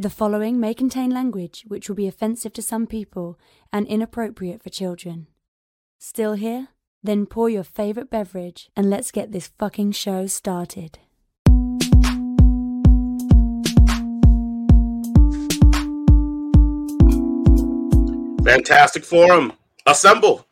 The following may contain language which will be offensive to some people and inappropriate for children. Still here? Then pour your favorite beverage and let's get this fucking show started. Fantastic Forum, assemble.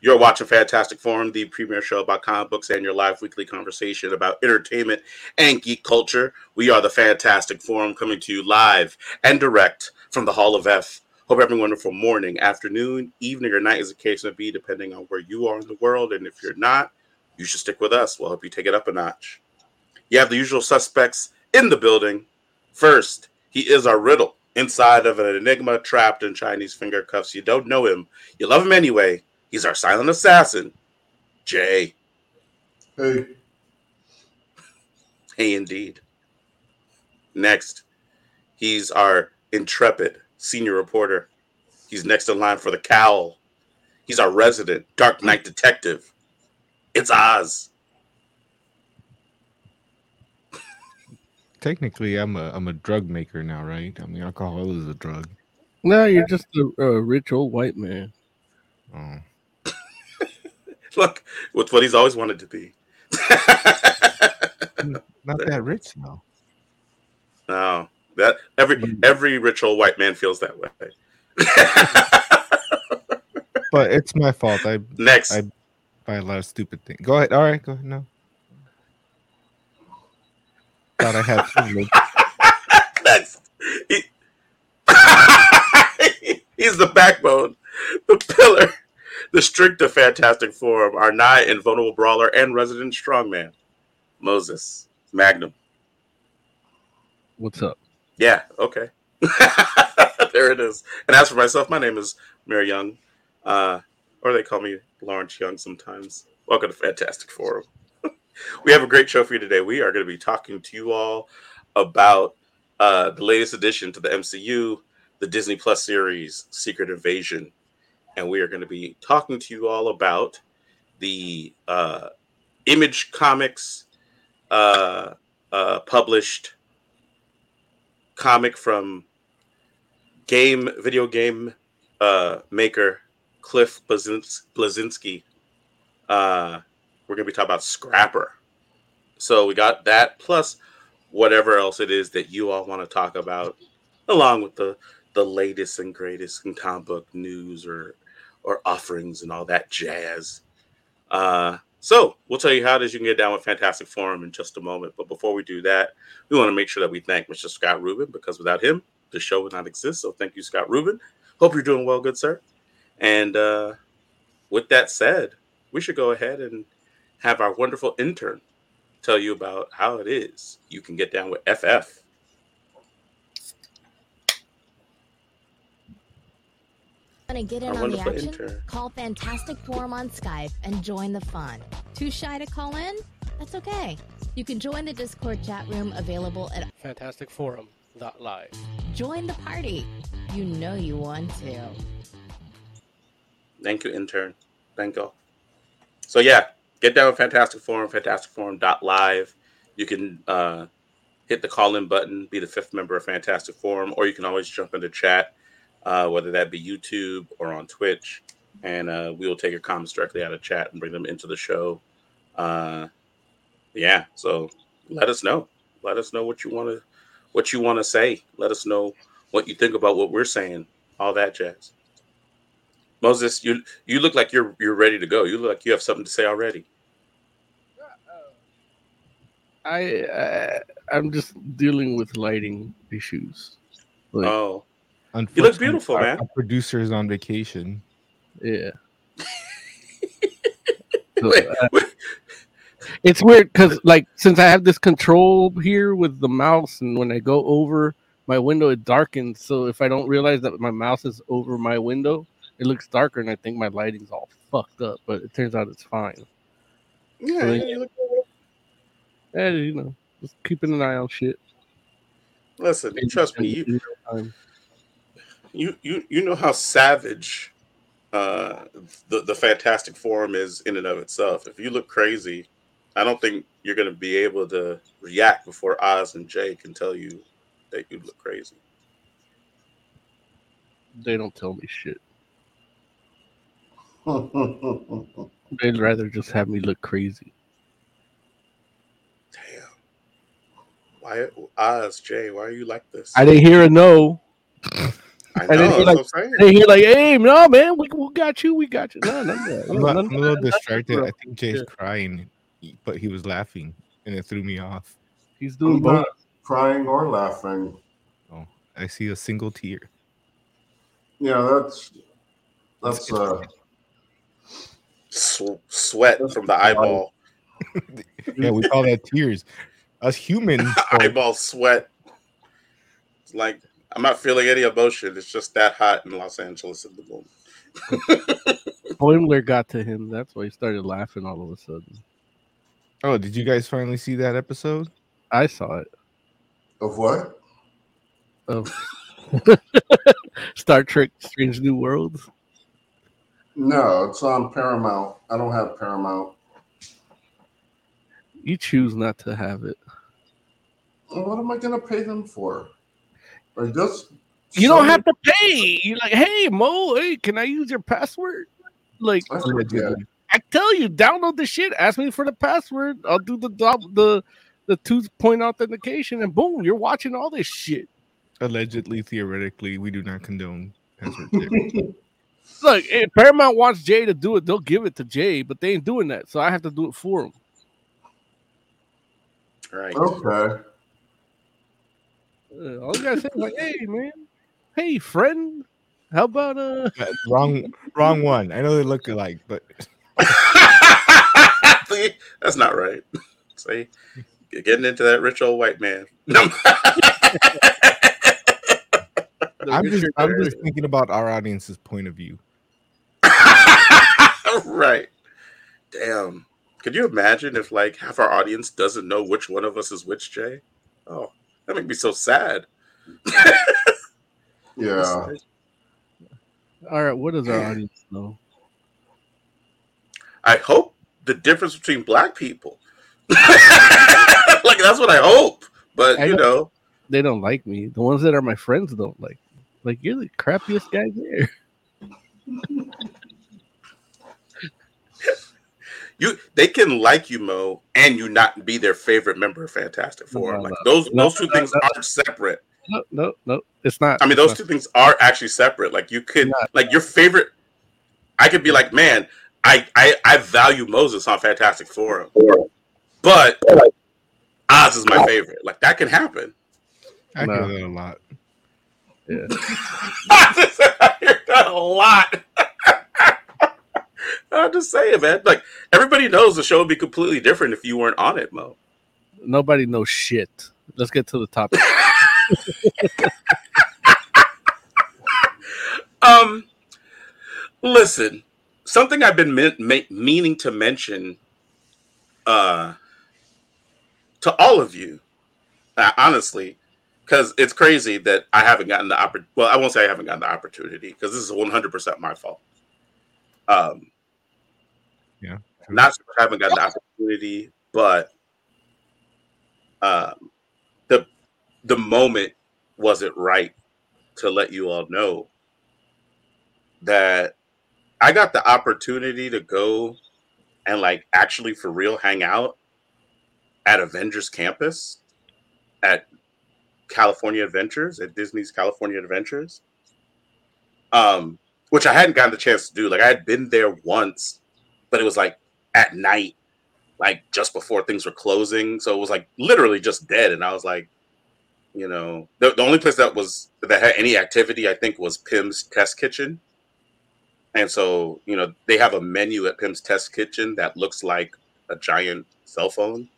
You're watching Fantastic Forum, the premier show about comic books and your live weekly conversation about entertainment and geek culture. We are the Fantastic Forum coming to you live and direct from the Hall of F. Hope a wonderful morning, afternoon, evening, or night, as the case may be, depending on where you are in the world. And if you're not, you should stick with us. We'll help you take it up a notch. You have the usual suspects in the building. First, he is our riddle inside of an enigma trapped in Chinese finger cuffs. You don't know him, you love him anyway. He's our silent assassin, Jay. Hey. Hey, indeed. Next, he's our intrepid senior reporter. He's next in line for the cowl. He's our resident Dark Knight detective. It's Oz. Technically, I'm a I'm a drug maker now, right? I mean, alcohol is a drug. No, you're just a, a rich old white man. Oh, Look, with what he's always wanted to be. not that rich now. no, that every hmm. every rich old white man feels that way. But it's my fault. I Next, I buy a lot of stupid things. Go ahead. All right, go ahead. No. Thought I had privilege. Next. He- He's the backbone, the pillar, the strict of Fantastic Forum, our nigh invulnerable brawler and resident strongman, Moses Magnum. What's up? Yeah, okay. there it is. And as for myself, my name is Mary Young, uh, or they call me Lawrence Young sometimes. Welcome to Fantastic Forum. we have a great show for you today. We are going to be talking to you all about uh, the latest addition to the MCU, the Disney Plus series, Secret Invasion. And we are going to be talking to you all about the uh, Image Comics uh, uh, published comic from game video game uh, maker Cliff Blazins- Bleszinski. Uh, we're gonna be talking about Scrapper. So we got that plus whatever else it is that you all want to talk about, along with the the latest and greatest in comic book news or or offerings and all that jazz. Uh, so we'll tell you how it is you can get down with Fantastic Forum in just a moment. But before we do that, we want to make sure that we thank Mr. Scott Rubin because without him, the show would not exist. So thank you, Scott Rubin. Hope you're doing well, good sir. And uh, with that said, we should go ahead and have our wonderful intern tell you about how it is you can get down with FF. Want to get in Our on the action? intern. Call Fantastic Forum on Skype and join the fun. Too shy to call in? That's okay. You can join the Discord chat room available at fantasticforum.live. Join the Party. You know you want to. Thank you, intern. Thank you. So yeah, get down with Fantastic Forum, fantasticforum.live. You can uh, hit the call-in button, be the fifth member of Fantastic Forum, or you can always jump into chat, uh, whether that be YouTube or on Twitch, and uh, we will take your comments directly out of chat and bring them into the show. Uh, yeah, so let us know. Let us know what you want to what you want to say. Let us know what you think about what we're saying. All that jazz. Moses, you you look like you're you're ready to go. You look like you have something to say already. I, I I'm just dealing with lighting issues. Like, Oh, Unfortunately, beautiful, our, man. Our producer is on vacation. yeah. So, Wait, uh, wait. it's weird because like since I have this control here with the mouse, and when I go over my window, it darkens. So if I don't realize that my mouse is over my window, it looks darker, and I think my lighting's all fucked up. But it turns out it's fine. yeah, Really? you look- And you know, just keeping an eye on shit. listen, trust me. You In real time. You you you know how savage uh the the fantastic forum is in and of itself. If you look crazy, I don't think you're gonna be able to react before Oz and Jay can tell you that you look crazy. They don't tell me shit. They'd rather just have me look crazy. Damn. Why, Oz, Jay? Why are you like this? I didn't hear a no. I I know. didn't hear, like- what I'm saying. I didn't hear like, hey, no, man, we, we got you, we got you. No, none of that. I'm, not, I'm a little distracted. I think Jay's Yeah. crying, but he was laughing, and it threw me off. He's doing I'm both. not crying or laughing. Oh, I see a single tear. Yeah, that's that's uh Sw- sweat from the eyeball. Yeah, we call that tears. Us humans, eyeball sweat. It's like I'm not feeling any emotion. It's just that hot in Los Angeles at the moment. Boimler got to him. That's why he started laughing all of a sudden. oh, did you guys finally see that episode? I saw it. of what? Of Star Trek Strange New Worlds. No, it's on Paramount. I don't have Paramount. You choose not to have it. Well, What am I gonna pay them for? Or just You don't have to pay. You're like, hey Mo, hey, can I use your password? Like I. I tell you, download the shit. Ask me for the password. I'll do the the the two point authentication, and boom, you're watching all this shit. Allegedly, theoretically, we do not condone password sharing. Look, if Paramount wants Jay to do it, they'll give it to Jay, but they ain't doing that, so I have to do it for him. Right. Okay. Uh, all you gotta say is like, hey man, hey friend, how about uh? Uh, wrong, wrong one. I know they look alike, but that's not right. See, You're getting into that rich old white man. I'm just, I'm just thinking about our audience's point of view. right. Damn. Could you imagine if like half our audience doesn't know which one of us is which, Jay? Oh, that make me so sad. Yeah. all right. What does our audience know? I hope the difference between black people. like that's what I hope. But I you know- know, They don't like me. The ones that are my friends don't like. Me. Like you're the crappiest guy there. you they can like you, Mo, and you not be their favorite member of Fantastic Four. No, like those No, those two no, things no. are separate. No, no, no. It's not. I mean, those two things are actually separate. Like you could, Not. like your favorite. I could be like, man, I I, I value Moses on Fantastic Four, but Oz is my favorite. Like that can happen. I No. hear that a lot. Yeah. I hear that a lot. I'm just saying, man. Like everybody knows the show would be completely different if you weren't on it, Mo. Nobody knows shit. Let's get to the topic. Um, listen, something I've been me- me- meaning to mention, uh, to all of you, uh, honestly, because it's crazy that I haven't gotten the opportunity. Well, I won't say I haven't gotten the opportunity because this is one hundred percent my fault. Um, Yeah. not much I haven't gotten the opportunity, but um, the the moment wasn't right to let you all know that I got the opportunity to go and like actually for real hang out at Avengers campus at California Adventures at Disney's California Adventures. Um, which I hadn't gotten the chance to do. Like I had been there once, but it was like at night, like just before things were closing. So it was like literally just dead. And I was like, you know, the, the only place that was that had any activity, I think, was Pym's Test Kitchen. And so, you know, they have a menu at Pym's Test Kitchen that looks like a giant cell phone.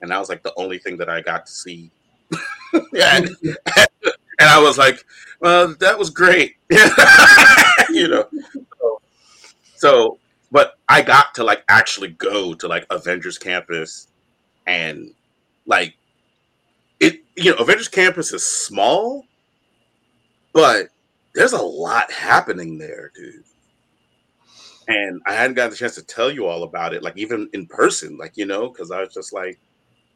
And that was like the only thing that I got to see. And, and I was like, well, that was great. you know. So, so, but I got to like actually go to like Avengers campus and like it, you know, Avengers campus is small, but there's a lot happening there, dude. And I hadn't gotten the chance to tell you all about it, like even in person, like you know, because I was just like,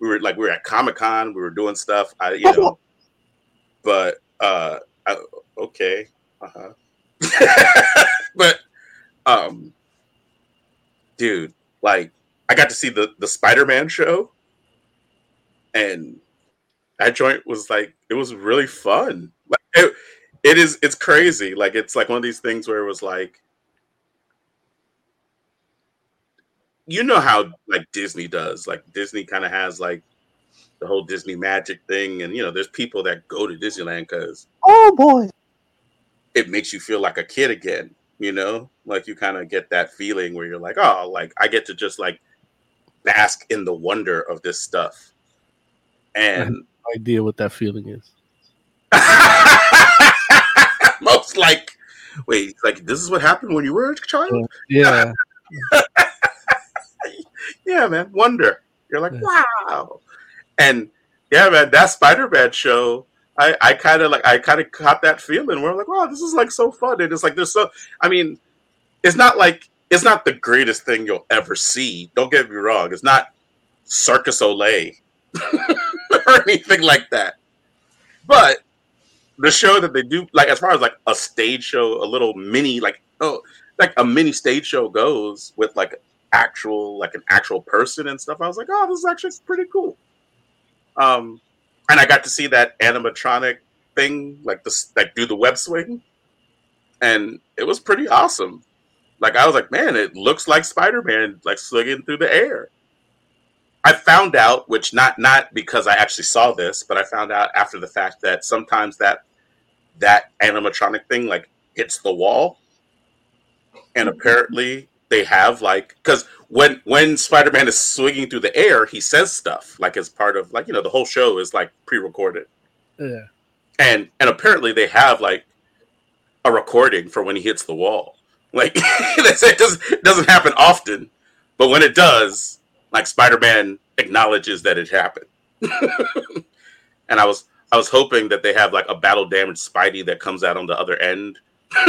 we were like we were at Comic Con, we were doing stuff, I you know, but uh, I, okay, Uh-huh. but um dude, like I got to see the the Spider-Man show and that joint was like it was really fun. Like it, it is it's crazy. Like it's like one of these things where it was like you know how like Disney does. Like Disney kind of has like the whole Disney magic thing and you know there's people that go to Disneyland cuz Oh boy. it makes you feel like a kid again, you know? Like you kind of get that feeling where you're like, oh, like I get to just like bask in the wonder of this stuff. And No idea what that feeling is. most like, wait, like this is what happened when you were a child? Oh, yeah. Yeah, man, wonder. You're like, Yeah. wow. And yeah, man, that Spider-Man show, I, I kind of like, I kind of caught that feeling where I'm like, wow, this is like so fun. And it's like, there's so, I mean, it's not like, it's not the greatest thing you'll ever see. Don't get me wrong. It's not Cirque du Soleil or anything like that. But the show that they do, like as far as like a stage show, a little mini, like oh, like a mini stage show goes with like actual, like an actual person and stuff. I was like, oh, this is actually pretty cool. Um, and I got to see that animatronic thing, like this, like do the web swing, and it was pretty awesome. Like I was like, man, it looks like Spider Man, like swinging through the air. I found out, which not not because I actually saw this, but I found out after the fact that sometimes that that animatronic thing like hits the wall, and apparently they have like because when when Spider Man is swinging through the air, he says stuff like as part of like you know the whole show is like pre recorded, Yeah. and and apparently they have like a recording for when he hits the wall. Like it doesn't doesn't happen often, but when it does, like Spider Man acknowledges that it happened. and I was I was hoping that they have like a battle damaged Spidey that comes out on the other end.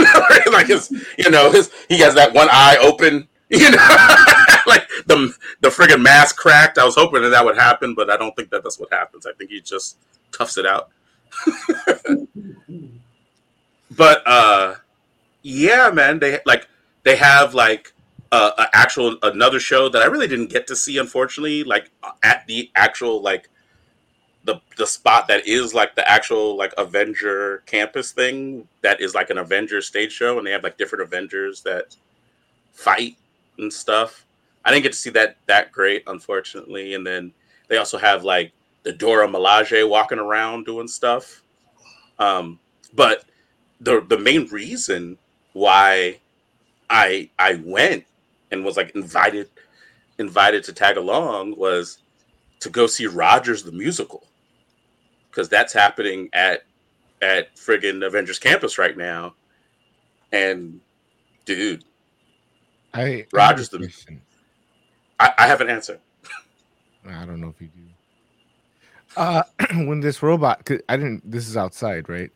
like his you know, his he has that one eye open, you know, the the friggin' mask cracked. I was hoping that that would happen, but I don't think that that's what happens. I think he just toughs it out. but uh yeah, man, they like they have like uh, a actual another show that I really didn't get to see, unfortunately. Like at the actual like the the spot that is like the actual like Avenger campus thing that is like an Avenger stage show, and they have like different Avengers that fight and stuff. I didn't get to see that that great, unfortunately. And then they also have like the Dora Milaje walking around doing stuff. Um, but the the main reason why I I went and was like invited invited to tag along was to go see Rogers the musical because that's happening at at friggin' Avengers Campus right now. And dude, I Rogers the-. I, I have an answer. I don't know if you do. Uh, when this robot, 'cause I didn't. This is outside, right?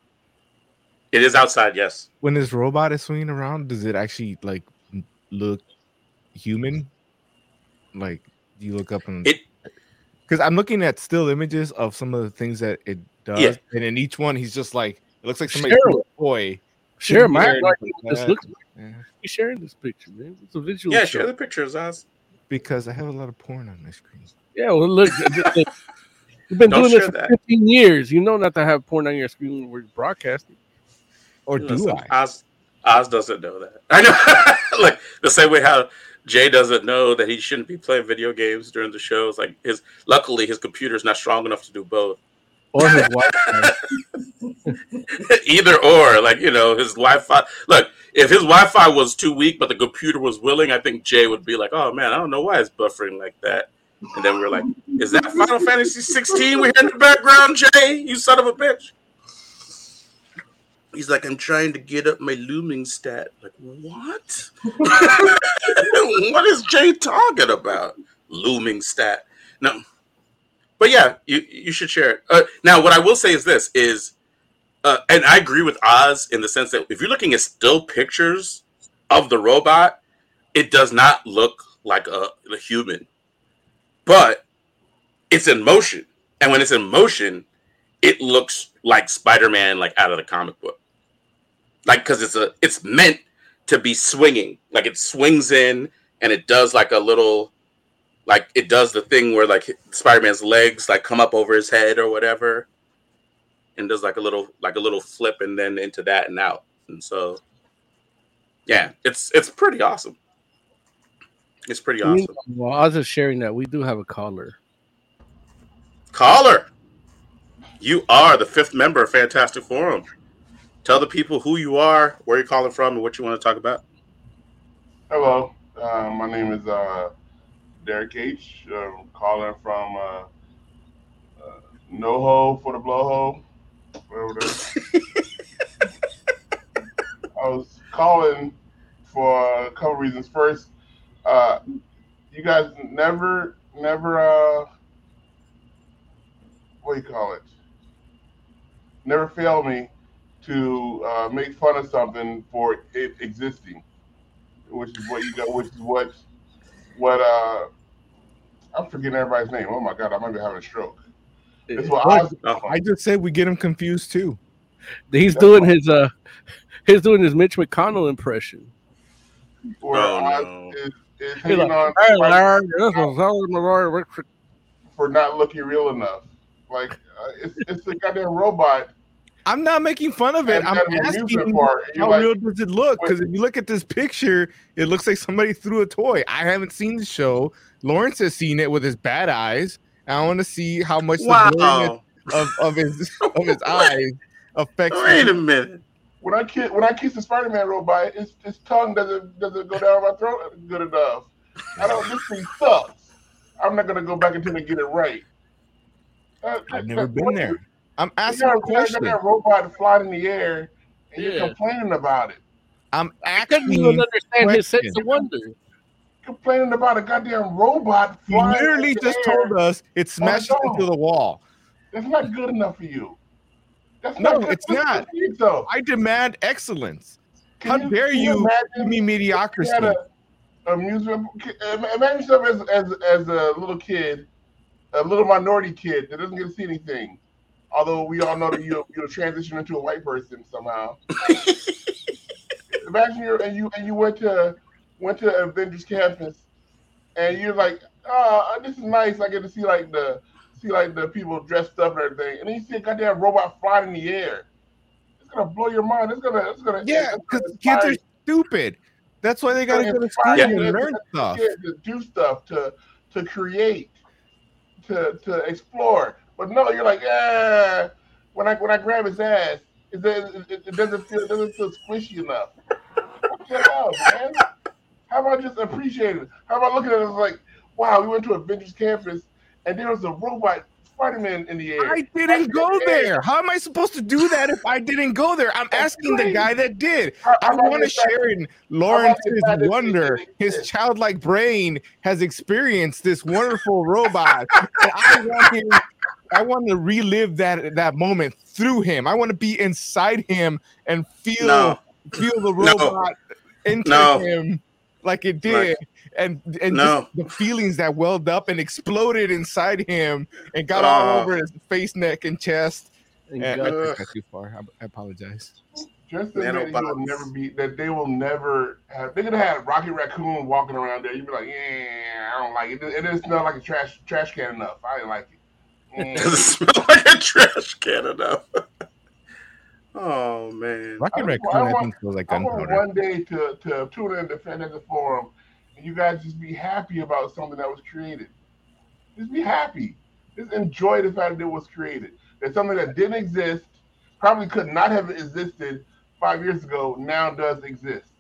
It is outside, yes. When this robot is swinging around, does it actually like look human? Like, do you look up and It because I'm looking at still images of some of the things that it does, Yeah. and in each one, he's just like it looks like somebody Share threw a. Share my there and like, like this that. looks Yeah. you sharing this picture, man. It's a visual yeah, show. share the pictures, Oz. Because I have a lot of porn on my screen. Yeah, well, look, you've been Don't doing this for that. 15 years. You know not to have porn on your screen when we're broadcasting. Or do Listen, I? Oz, Oz doesn't know that. I know, like the same way how Jay doesn't know that he shouldn't be playing video games during the shows. Like his, luckily his computer's not strong enough to do both. Or his wife. Either or, like you know, his Wi-Fi. Look, if his Wi-Fi was too weak, but the computer was willing, I think Jay would be like, "Oh man, I don't know why it's buffering like that." And then we are like, "Is that Final Fantasy 16 we hear in the background, Jay? You son of a bitch!" He's like, "I'm trying to get up my looming stat." Like, what? what is Jay talking about? Looming stat? No, but yeah, you you should share it. Uh, now, what I will say is this: is uh, and I agree with Oz in the sense that if you're looking at still pictures of the robot, it does not look like a, a human, but it's in motion, and when it's in motion, it looks like Spider-Man, like out of the comic book. like because it's a it's meant to be swinging. Like it swings in and it does like a little, like it does the thing where like Spider Man's legs like come up over his head or whatever, and does like a little like a little flip and then into that and out. And so, yeah, it's it's pretty awesome. It's pretty awesome. Well, I was just sharing that we do have a caller. Caller, you are the fifth member of Fantastic Forum. Tell the people who you are, where you're calling from, and what you want to talk about. Hello, uh, my name is uh, Derek H. Uh, calling from uh, uh, No Ho for the Blowhole. Whatever that is. I was calling for a couple reasons. First, uh, you guys never, never, uh, what do you call it? Never fail me to uh, make fun of something for it existing which is what you got, which is what, what, uh, I'm forgetting everybody's name. Oh my God, I might be having a stroke. It's what I, I just said we get him confused too. He's doing his uh, he's doing his Mitch McConnell impression. where Oh, I no. is, is He's like, on "Hey, Larry, this is Helen Malloy for not looking real enough. Like, uh, it's, it's a goddamn robot. I'm not making fun of it. And I'm asking amusement part, and you're how like- real does it look? Because if you look at this picture, it looks like somebody threw a toy. I haven't seen the show. Lawrence has seen it with his bad eyes. I want to see how much the blurriness of, of his of his eyes affects. Wait a minute. When I kiss, when I kiss the Spider-Man robot, his, his tongue doesn't doesn't go down my throat good enough. I don't. This thing sucks. I'm not gonna go back until they get it right. Uh, I've never what been you- there. I'm You asking got, a you got question. that robot flying in the air, and Yeah. you're complaining about it. I'm I couldn't even asking. understand his sense of wonder. Complaining about a goddamn robot He flying. literally in the just air. told us it smashed dome. into the wall. That's not good enough for you. That's No, good it's not. you, though. I demand excellence. Can How dare you imagine Give me mediocrity. you amusement. Imagine yourself as, as as a little kid, a little minority kid that doesn't get to see anything. Although we all know that you you'll transition into a white person somehow. Imagine you and you and you went to went to Avengers campus, and you're like, oh, this is nice. I get to see like the see like the people dressed up and everything, and then you see a goddamn robot flying in the air. It's gonna blow your mind. It's gonna it's gonna Yeah, because kids are stupid. That's why they gotta go to school and learn stuff. to do stuff, to to create, to to explore. But no, you're like, yeah. When I when I grab his ass, it, doesn't- it, it doesn't feel it doesn't feel squishy enough. Chill out, man. How about just appreciate it? How about looking at it like, wow, we went to Avengers campus and there was a robot Spider-Man in the air. I didn't go there. How am I supposed to do that if I didn't go there? I'm asking the guy that did. How- I how want to share in Lawrence's wonder. His childlike brain has experienced this wonderful robot. and I want him. I want to relive that that moment through him. I want to be inside him and feel No. feel the No. robot enter No. him like it did. Right. And and No. just the feelings that welled up and exploded inside him and got all Oh. over his face, neck, and chest. And Yeah, I God- took too far. I, I apologize. Just admit that you will never be that they will never have. They're gonna have Rocky Raccoon walking around there. You'd be like, yeah, I don't like it. It doesn't smell like a trash trash can enough. I didn't like it. Does it Mm. smell like a trash can enough? oh man. Rocket I- Raccoon, I I, want- think, feels like gunpowder. one day to to tune in to Fantasy Forum, and you guys just be happy about something that was created. Just be happy. Just enjoy the fact that it was created. That something that didn't exist, probably could not have existed five years ago, now does exist.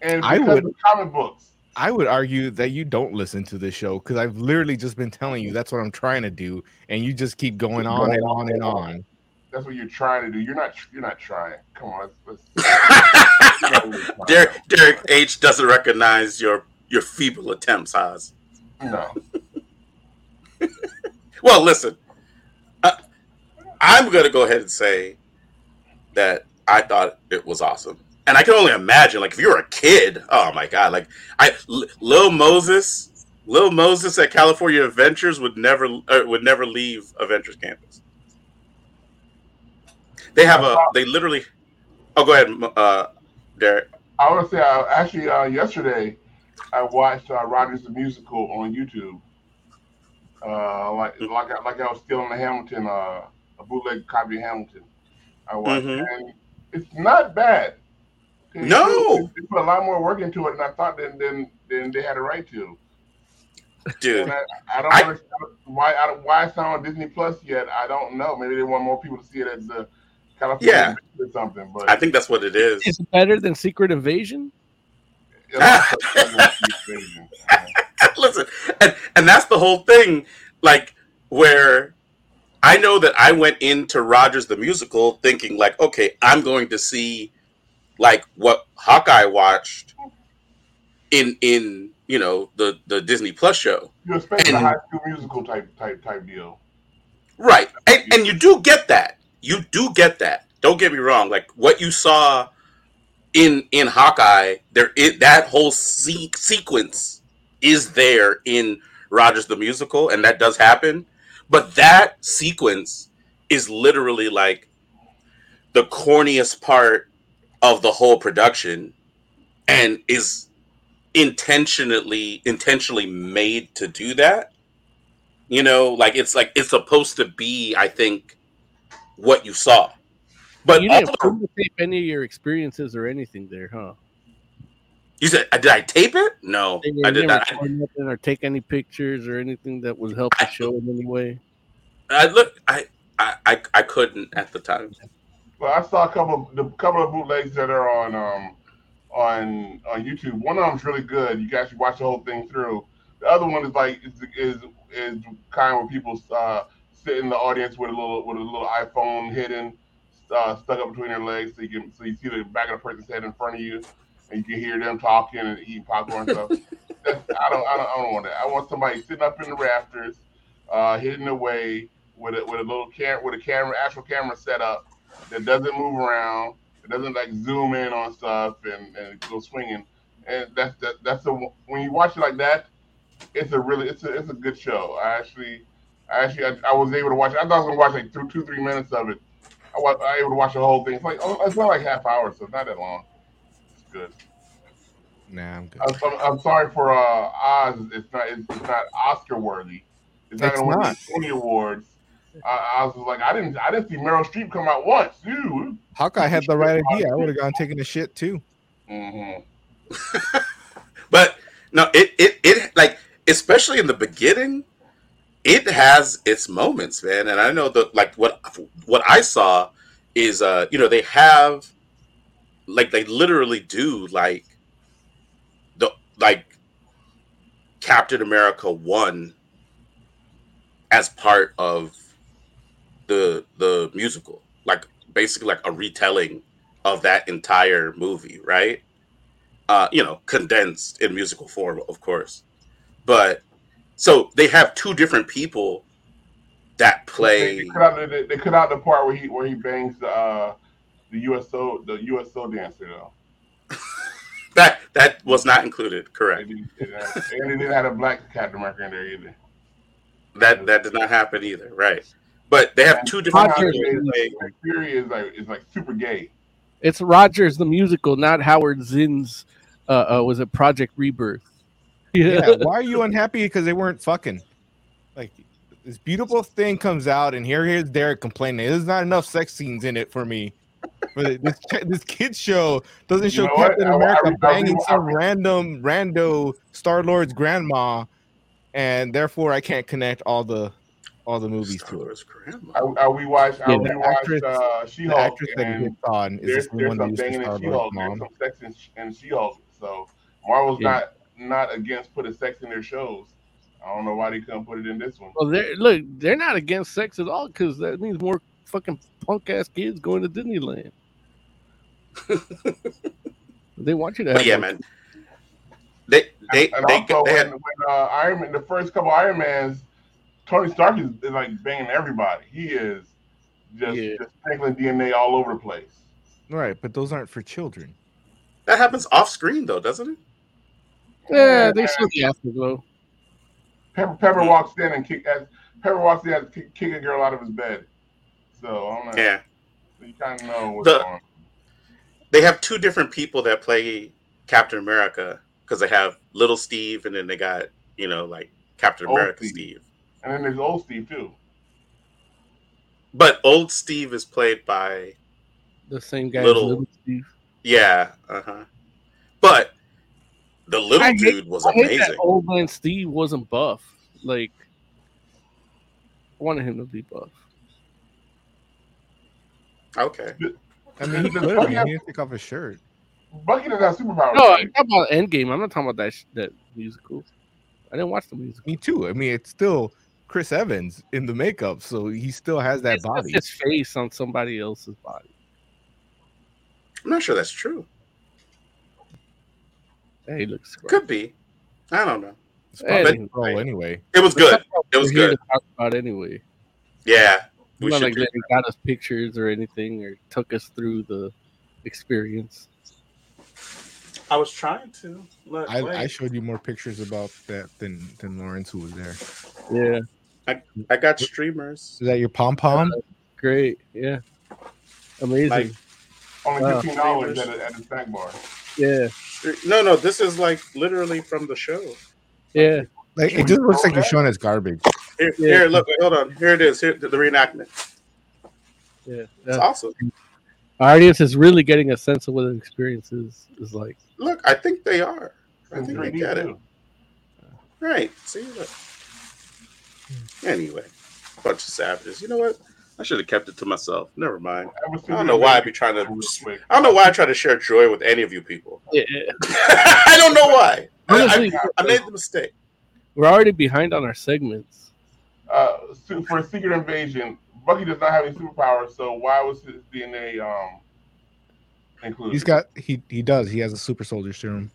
And I because would- of comic books. I would argue that you don't listen to this show because I've literally just been telling you mm-hmm. that's what I'm trying to do, and you just keep going on and on and on. That's what you're trying to do. You're not. You're not trying. Come on, let's. let's Derek, Derek H doesn't recognize your your feeble attempts, Oz. no. Well, listen, I, I'm going to go ahead and say that I thought it was awesome, and I can only imagine, like, if you were a kid, oh my god, like, I, L- Lil Moses, Lil Moses at California Adventures would never uh, would never leave Adventures campus. They have a, they literally, Oh, go ahead, uh, Derek. I want to say, uh, actually, uh, yesterday I watched uh, Rogers the musical on YouTube. Uh, like like I- like I was still in the Hamilton, uh, a bootleg copy of Hamilton. I watched, Mhm. and it's not bad. They- No! they, they put a lot more work into it than I thought than than, than they had a right to. Dude, And I, I don't I- understand why I don't, why it's not on Disney Plus yet. I don't know. Maybe they want more people to see it as the California Yeah. or something. But I think that's what it is. It's better than Secret Invasion. Listen, and, and that's the whole thing. Like, where I know that I went into Rogers the musical thinking, like, okay, I'm going to see like what Hawkeye watched in in you know the the Disney Plus show, You're expecting a high school musical type type type deal. right? And, and you do get that. You do get that. Don't get me wrong. Like what you saw in in Hawkeye, there is that whole se- sequence is there in Rogers the musical, and that does happen. But that sequence is literally like the corniest part of the whole production, and is intentionally intentionally made to do that. You know, like it's like it's supposed to be. I think what you saw, but you didn't the- tape any of your experiences or anything there, huh? You said, uh, did I tape it? No, I did not. record nothing or take any pictures or anything that would help the show in any way. I look, I, I, I, I couldn't at the time. Well, I saw a couple of the couple of bootlegs that are on um on on YouTube. One of them's really good. You can actually watch the whole thing through. The other one is like is is, is kind where people uh, sit in the audience with a little with a little iPhone hidden uh, stuck up between their legs, so you can so you see the back of the person's head in front of you, and you can hear them talking and eating popcorn and stuff. I don't I don't I don't want that. I want somebody sitting up in the rafters, uh, hidden away with a with a little cam with a camera actual camera set up that doesn't move around. It doesn't like zoom in on stuff and, and go swinging. And that's that, that's a when you watch it like that, it's a really it's a it's a good show. I actually I actually I, I was able to watch. it. I thought I was gonna watch like through two three minutes of it. I was, I able to watch the whole thing. It's like oh, it's not like half hour, so it's not that long. It's good. Nah, I'm good. I'm, I'm, I'm sorry for uh Oz. It's not it's, it's not Oscar worthy. It's not It's gonna win Tony Awards. I, I was like I didn't I didn't see Meryl Streep come out once. Dude. Hawkeye had the right idea. I would have gone taking a shit too. Mm-hmm. But no, it, it, it, like, especially in the beginning, it has its moments, man. And I know that, like, what, what I saw is, uh, you know, they have, like, they literally do, like, the, like, Captain America 1 as part of the the musical like basically like a retelling of that entire movie right uh you know condensed in musical form of course but so they have two different people that play they cut out the, they cut out the part where he where he bangs the uh, the USO the USO dancer though. that that was not included correct they didn't- and they didn't have a black Captain America in there either. that that did not happen either right but they have two different Somehow people they- like, Fury is like is like super gay. It's Rogers the musical, not Howard Zinn's. Uh, uh, was it Project Rebirth? Yeah, why are you unhappy? Because they weren't fucking. Like this beautiful thing comes out, and here here's Derek complaining. There's not enough sex scenes in it for me. But this this kids show doesn't You show know what? Captain I- I- America I- I- banging I- some random rando Star Lord's grandma, and therefore I can't connect all the all the movies Star to it. Wars grandma. I, I we watched Yeah, we the watched actress- uh, She The Hulk actress that he and hits on is there's the there's one that some used to banging Star in She Lord's Hulk. There's some sex in, in She Hulk. So Marvel's Yeah. not not against putting sex in their shows. I don't know why they couldn't put it in this one. Well, they're look, they're not against sex at all because that means more fucking punk ass kids going to Disneyland. they want you to have. but yeah more- man they they and they, also they when, had when uh, Iron Man, the first couple Iron Mans, Tony Stark is, is like banging everybody. He is just, Yeah. just sprinkling DNA all over the place. Right, but those aren't for children. that happens off screen though doesn't it Yeah, they show the afterglow. Pepper, Pepper walks in and kick as Pepper walks in and kick, kick a girl out of his bed. So I don't know. yeah You kind of know what's The- going on. they have two different people that play Captain America because they have Little Steve and then they got you know like Captain Old America Steve. Steve. And then there's old Steve too. But old Steve is played by The same guy. as Little- Little Steve. yeah, uh huh. But the little I hate- dude was I hate amazing. that old man Steve wasn't buff. Like, I wanted him to be buff. Okay, I mean, he Does could. I have- he didn't take off his shirt. Bucky doesn't have superpowers. No. I'm talking about Endgame. I'm not talking about that sh- that musical. I didn't watch the musical. Me too. I mean, it's still Chris Evans in the makeup, so he still has that It's body. his face on somebody else's body. I'm not sure that's true. Yeah, he looks great. Could be. I don't know. It's probably Hey, his role anyway. It was good. It was good. talk about anyway. Yeah, we not should. like do they got us pictures or anything or took us through the experience. I was trying to. Look, I. I showed you more pictures about that than than Lawrence, who was there. Yeah, I got streamers. Is that your pom pom? Uh, great. Yeah, amazing. Like- Only Wow. fifteen dollars at, a- at the snack bar. yeah, No, no, this is like literally from the show. yeah. Like it just looks like you're showing us garbage. Here, Yeah. here, look, hold on. Here it is. Here, the, the reenactment. Yeah, It's yeah. awesome. Our audience is really getting a sense of what the experience is, is like. Look, I think they are. I think they get it. Right. See, look. Anyway, bunch of savages. You know what? I should have kept it to myself. Never mind. I, I don't know why I'd be trying to. I don't know why I try to share joy with any of you people. Yeah, I don't know why. I, Honestly, I, I made the mistake. we're already behind on our segments. Uh, so for Secret Invasion, Bucky does not have any superpowers, so why was his DNA um included? He's got he he does. He has a super soldier serum.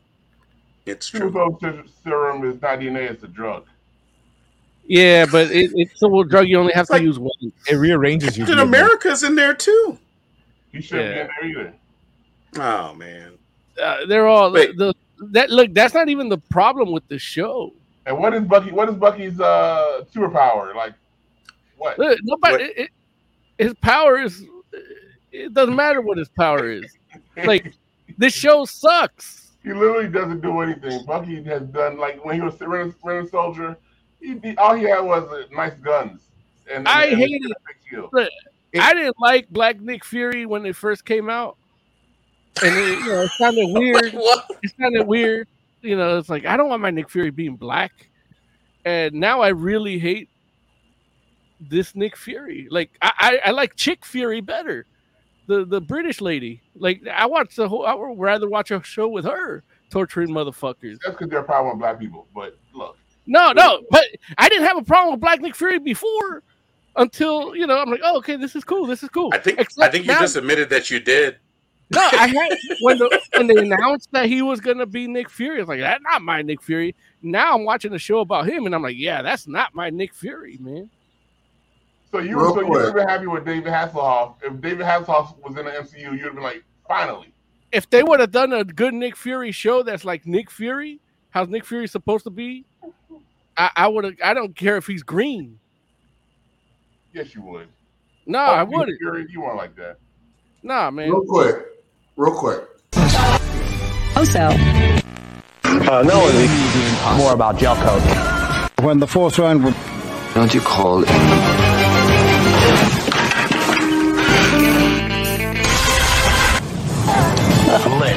It's true. super true. soldier serum is not DNA; it's a drug. Yeah, but it, it's a little drug you only have It's to like- use once. It rearranges you. Captain America's in there too. He shouldn't Yeah. be in there either. Oh man. Uh, they're all Wait. the that look. That's not even the problem with the show. And what is Bucky? What is Bucky's uh superpower? Like what? Look, nobody. What- It, it- his power is. It doesn't matter what his power is. Like this show sucks. he literally doesn't do anything. Bucky has done like when he was running, running soldier. He, he- all he had was uh, nice guns. And, I and, hate and it. a big shield. I didn't like Black Nick Fury when it first came out, and it, you know it sounded weird. What? It sounded weird. You know, it's like I don't want my Nick Fury being black, and now I really hate this Nick Fury. Like I, I, I like Chick Fury better, the the British lady. Like I watch the whole. I would rather watch a show with her torturing motherfuckers. That's because they're a problem with black people. But look, No, no, but I didn't have a problem with Black Nick Fury before. Until you know, I'm like, oh, okay, this is cool. This is cool. I think I think you now- just admitted that you did. No, I had when the when they announced that he was gonna be Nick Fury. It's like that's not my Nick Fury. Now I'm watching a show about him, and I'm like, yeah, that's not my Nick Fury, man. so you Real so you would have been happy with David Hasselhoff. If David Hasselhoff was in the MCU, you'd have been like, finally. If they would have done a good Nick Fury show that's like Nick Fury, how's Nick Fury supposed to be? I, I would. I don't care if he's green. Yes, you would. No, Oh, I you- wouldn't. Fury, You weren't like that. Nah, man. Real quick, real quick. Also, Uh, no, it's more about gel coat. When the fourth round will Don't you call in?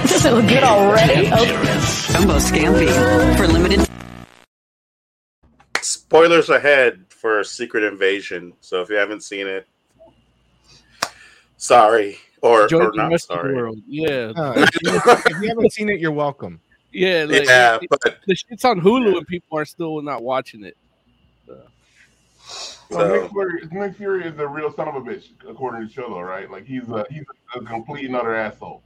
doesn't look good already. Oh. Jumbo Scampi for limited. Spoilers ahead for Secret Invasion. So if you haven't seen it, sorry or, Join or not rest of the sorry. world. Yeah, Uh, if, you, if you haven't seen it, you're welcome. yeah. Like, yeah, it- but the shit's on Hulu, and people are still not watching it. So, So- Nick, Fury, Nick Fury is a real son of a bitch, according to the show, though, right? Like he's a he's a complete and utter asshole.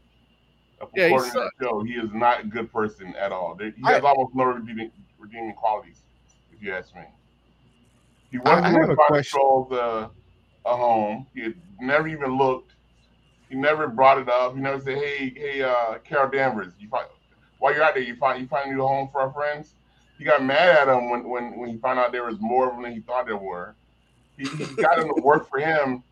Yeah, he according to the show, he is not a good person at all. There- He I- has almost no redeeming, redeeming qualities, if you ask me. He I- I wasn't have going a question. control the a home. He had never even looked. He never brought it up. He never said, "Hey, hey, uh, Carol Danvers, you find while you're out there, you find you find a new home for our friends." He got mad at him when when, when he found out there was more of them than he thought there were. He, he got them to work for him,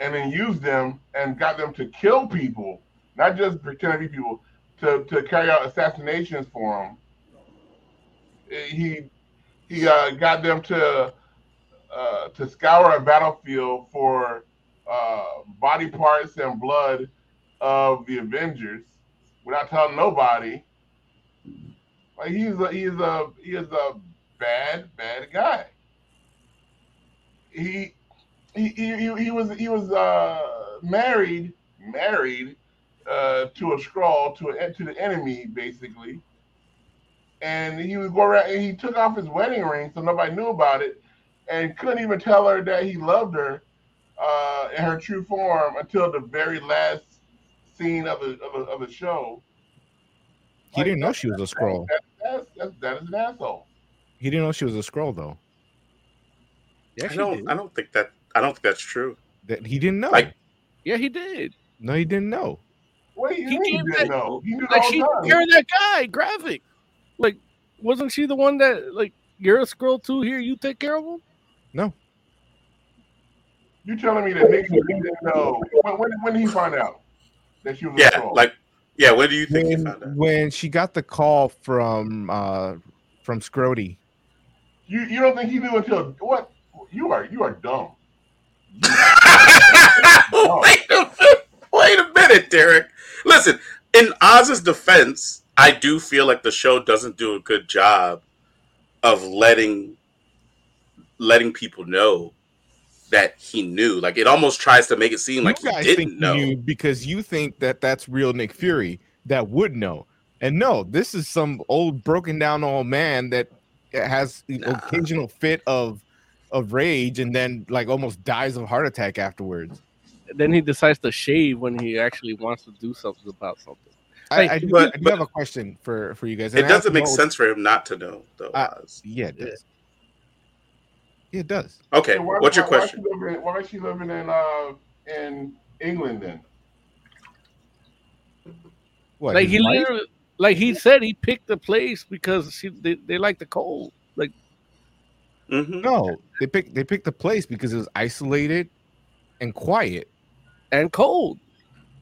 and then used them and got them to kill people not just pretend to be people, to, to carry out assassinations for him. He he uh, got them to uh, to scour a battlefield for uh, body parts and blood of the Avengers without telling nobody. Like he's a he's a he is a bad bad guy. He he he, he was he was uh, married married uh, to a Skrull to a, to the enemy basically, and he would go around and he took off his wedding ring so nobody knew about it, and couldn't even tell her that he loved her uh, in her true form until the very last scene of the of the, of the show. He didn't know she was a Skrull. That, that's, that's, that is an asshole. He didn't know she was a Skrull though. Yeah, I don't. did. I don't think that. I don't think that's true. That he didn't know. Like- Yeah, he did. no, he didn't know. What do you He mean you gave didn't that- know? He knew Like she took time. care of that guy, graphic. Like, wasn't she the one that like you're a Skrull too? Here, you take care of him. No. You telling me that Nick didn't know? When, when, when did he find out that she was a Yeah, troll? like yeah. When do you think you When, found out? when she got the call from uh from Scrody. you you don't think he knew until what? You are you are dumb. wait, a, wait a minute, Derek. Listen, in Oz's defense, I do feel like the show doesn't do a good job of letting letting people know that he knew. Like it almost tries to make it seem like you he didn't think know. because you think that that's real Nick Fury that would know. And no, this is some old broken down old man that has the Nah. occasional fit of of rage and then like almost dies of a heart attack afterwards. Then he decides to shave when he actually wants to do something about something. I, Like, I, do, but- I do but- have a question for for you guys. It and I have doesn't make know- sense for him not to know, though. Uh, Oz. Yeah, it does. Yeah, it does. Okay, So why- what's your why- question? Why, she living, why is she living in uh in England then? What? like he wife? literally, like he said, he picked the place because she they, they like the cold. Like hmm No, they picked they picked the place because it was isolated and quiet. and cold.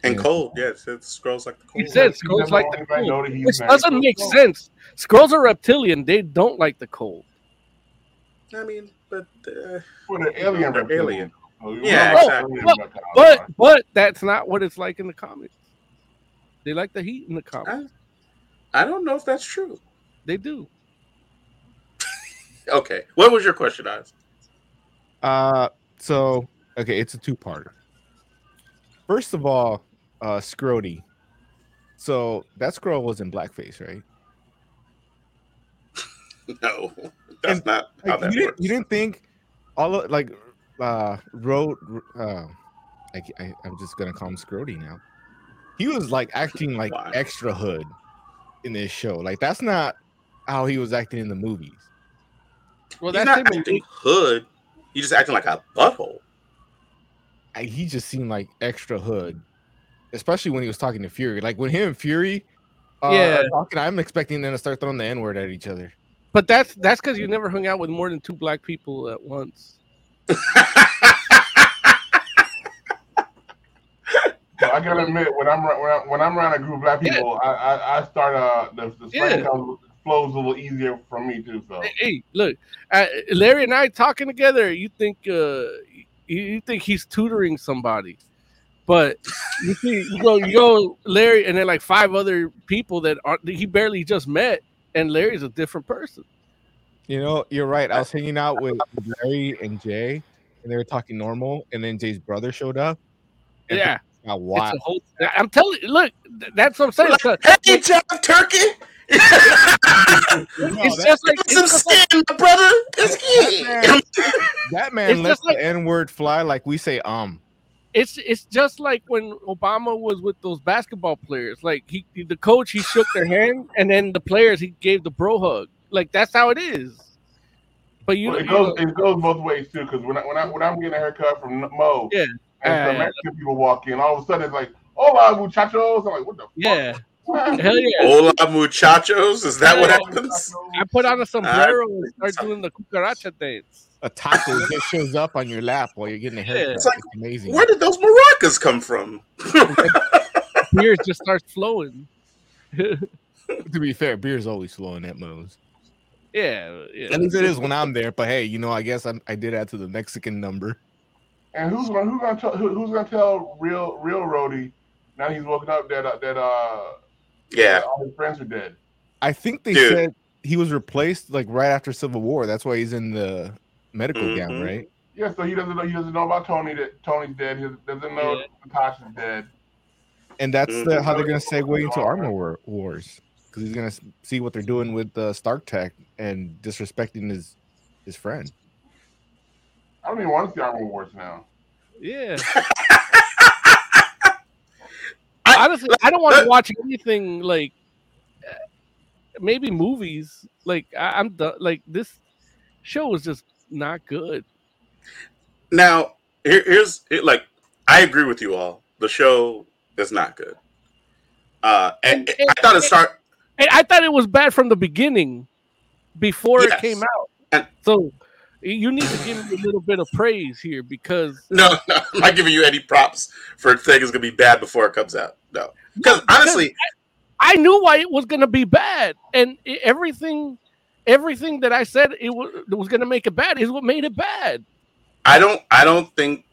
And Yeah. cold, yes, it Skrulls like the He cold. said She Skrulls like the anybody to know cold, that which doesn't make Skrull. sense. Skrulls are reptilian; they don't like the cold. I mean, but uh, For the alien They're reptilian. alien. So you Yeah, exactly. alien But- But but that's not what it's like in the comics. They like the heat in the comics. I, I don't know if that's true. They do. Okay, what was your question, Oz? Uh so okay, it's a two-parter. First of all, uh Scrody. So that Skrull was in blackface, right? No, that's And, not how Like, that you didn't you didn't think all of like uh road uh I, I I'm just gonna call him Scrody now. He was like acting like Why? extra hood in this show. Like that's not how he was acting in the movies. Well, He's that's not him in acting hood. He's just acting like a butthole. I, he just seemed like extra hood, especially when he was talking to Fury. Like when him and Fury, uh, Yeah. are talking, I'm expecting them to start throwing the N word at each other. But that's that's because you never hung out with more than two black people at once. So I gotta admit, when I'm when I'm, when I'm around a group of black people, I, I I start uh the, the slang Yeah. comes, flows a little easier for me too. So Hey, hey, look, uh, Larry and I talking together. You think uh, you, you think he's tutoring somebody, but you see, you go, you go, Larry, and then like five other people that are he barely just met, and Larry's a different person. You know, you're right. I was hanging out with, with Larry and Jay, and they were talking normal, and then Jay's brother showed up. and Yeah, things got it's wild. a whole. I'm telling you, look, that's what I'm saying. It's, a- hey, John Turkey, it's that, just like Get some just skin, my brother. Get skin. that man it's lets like- the N word fly like we say um. It's it's just like when Obama was with those basketball players. Like he, the coach, he shook their hand, and then the players, he gave the bro hug. Like that's how it is. But you, Well, it you goes know, it goes both ways too. Because when I when I when I'm getting a haircut from Mo, Yeah. and some Uh, Mexican people walk in, all of a sudden it's like, "Hola, muchachos!" I'm like, "What the yeah, fuck?" hell yeah. Hola, muchachos. Is that what happens? I put on a sombrero and start doing the cucaracha dance. A taco just shows up on your lap while you're getting a haircut. Yeah. It's, It's like, amazing. Where did those maracas come from? beer just starts flowing. to be fair, beer's always flowing at Moe's. Yeah, yeah. At least it is when I'm there. But hey, you know, I guess I'm, I did add to the Mexican number. And who's gonna who's gonna tell who, who's gonna tell real real Rhodey now he's woken up that uh, that uh Yeah. that all his friends are dead. I think they Dude. said he was replaced like right after Civil War. That's why he's in the medical gown, Mhm. right? Yeah, so he doesn't know he doesn't know about Tony that Tony's dead. He doesn't know Natasha's dead. And that's the, Mhm. how they're gonna segue into Armor War, Wars because he's gonna see what they're doing with uh, Stark Tech and disrespecting his his friend. I don't even want to see Armor Wars now. Yeah. Honestly, I don't want to watch anything like uh, maybe movies. Like I, I'm done. Like this show is just not good. Now, here, here's it, like I agree with you all. The show is not good. Uh, and, I thought it start. And I thought it was bad from the beginning, before Yes. it came out. so you need to give me a little bit of praise here because No, no, I'm not giving you any props for saying it's gonna be bad before it comes out. No, because honestly, I, I knew why it was going to be bad, and everything, everything that I said it was, was going to make it bad is what made it bad. I don't. I don't think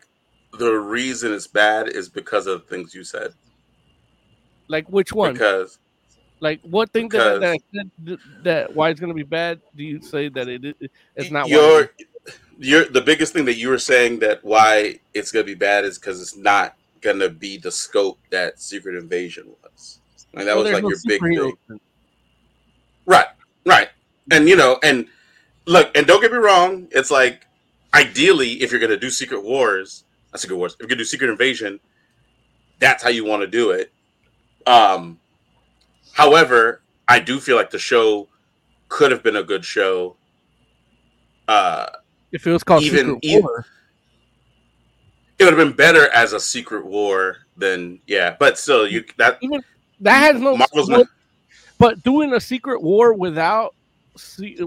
the reason it's bad is because of things you said. Like which one? Because Like what thing that, that I said that why it's going to be bad? Do you say that it it- it's not? Your, you're the biggest thing that you were saying that why it's gonna be bad is because it's not gonna be the scope that Secret Invasion was. Like that Well, was like no your big thing. Right, right. And you know, and look, and don't get me wrong, it's like ideally if you're gonna do Secret Wars, not Secret Wars, if you're gonna do Secret Invasion, that's how you want to do it. Um however, I do feel like the show could have been a good show. Uh If it was called even- Secret even- War, it would have been better as a secret war than yeah, but still you that even that has no. Marvel's not- but doing a Secret War without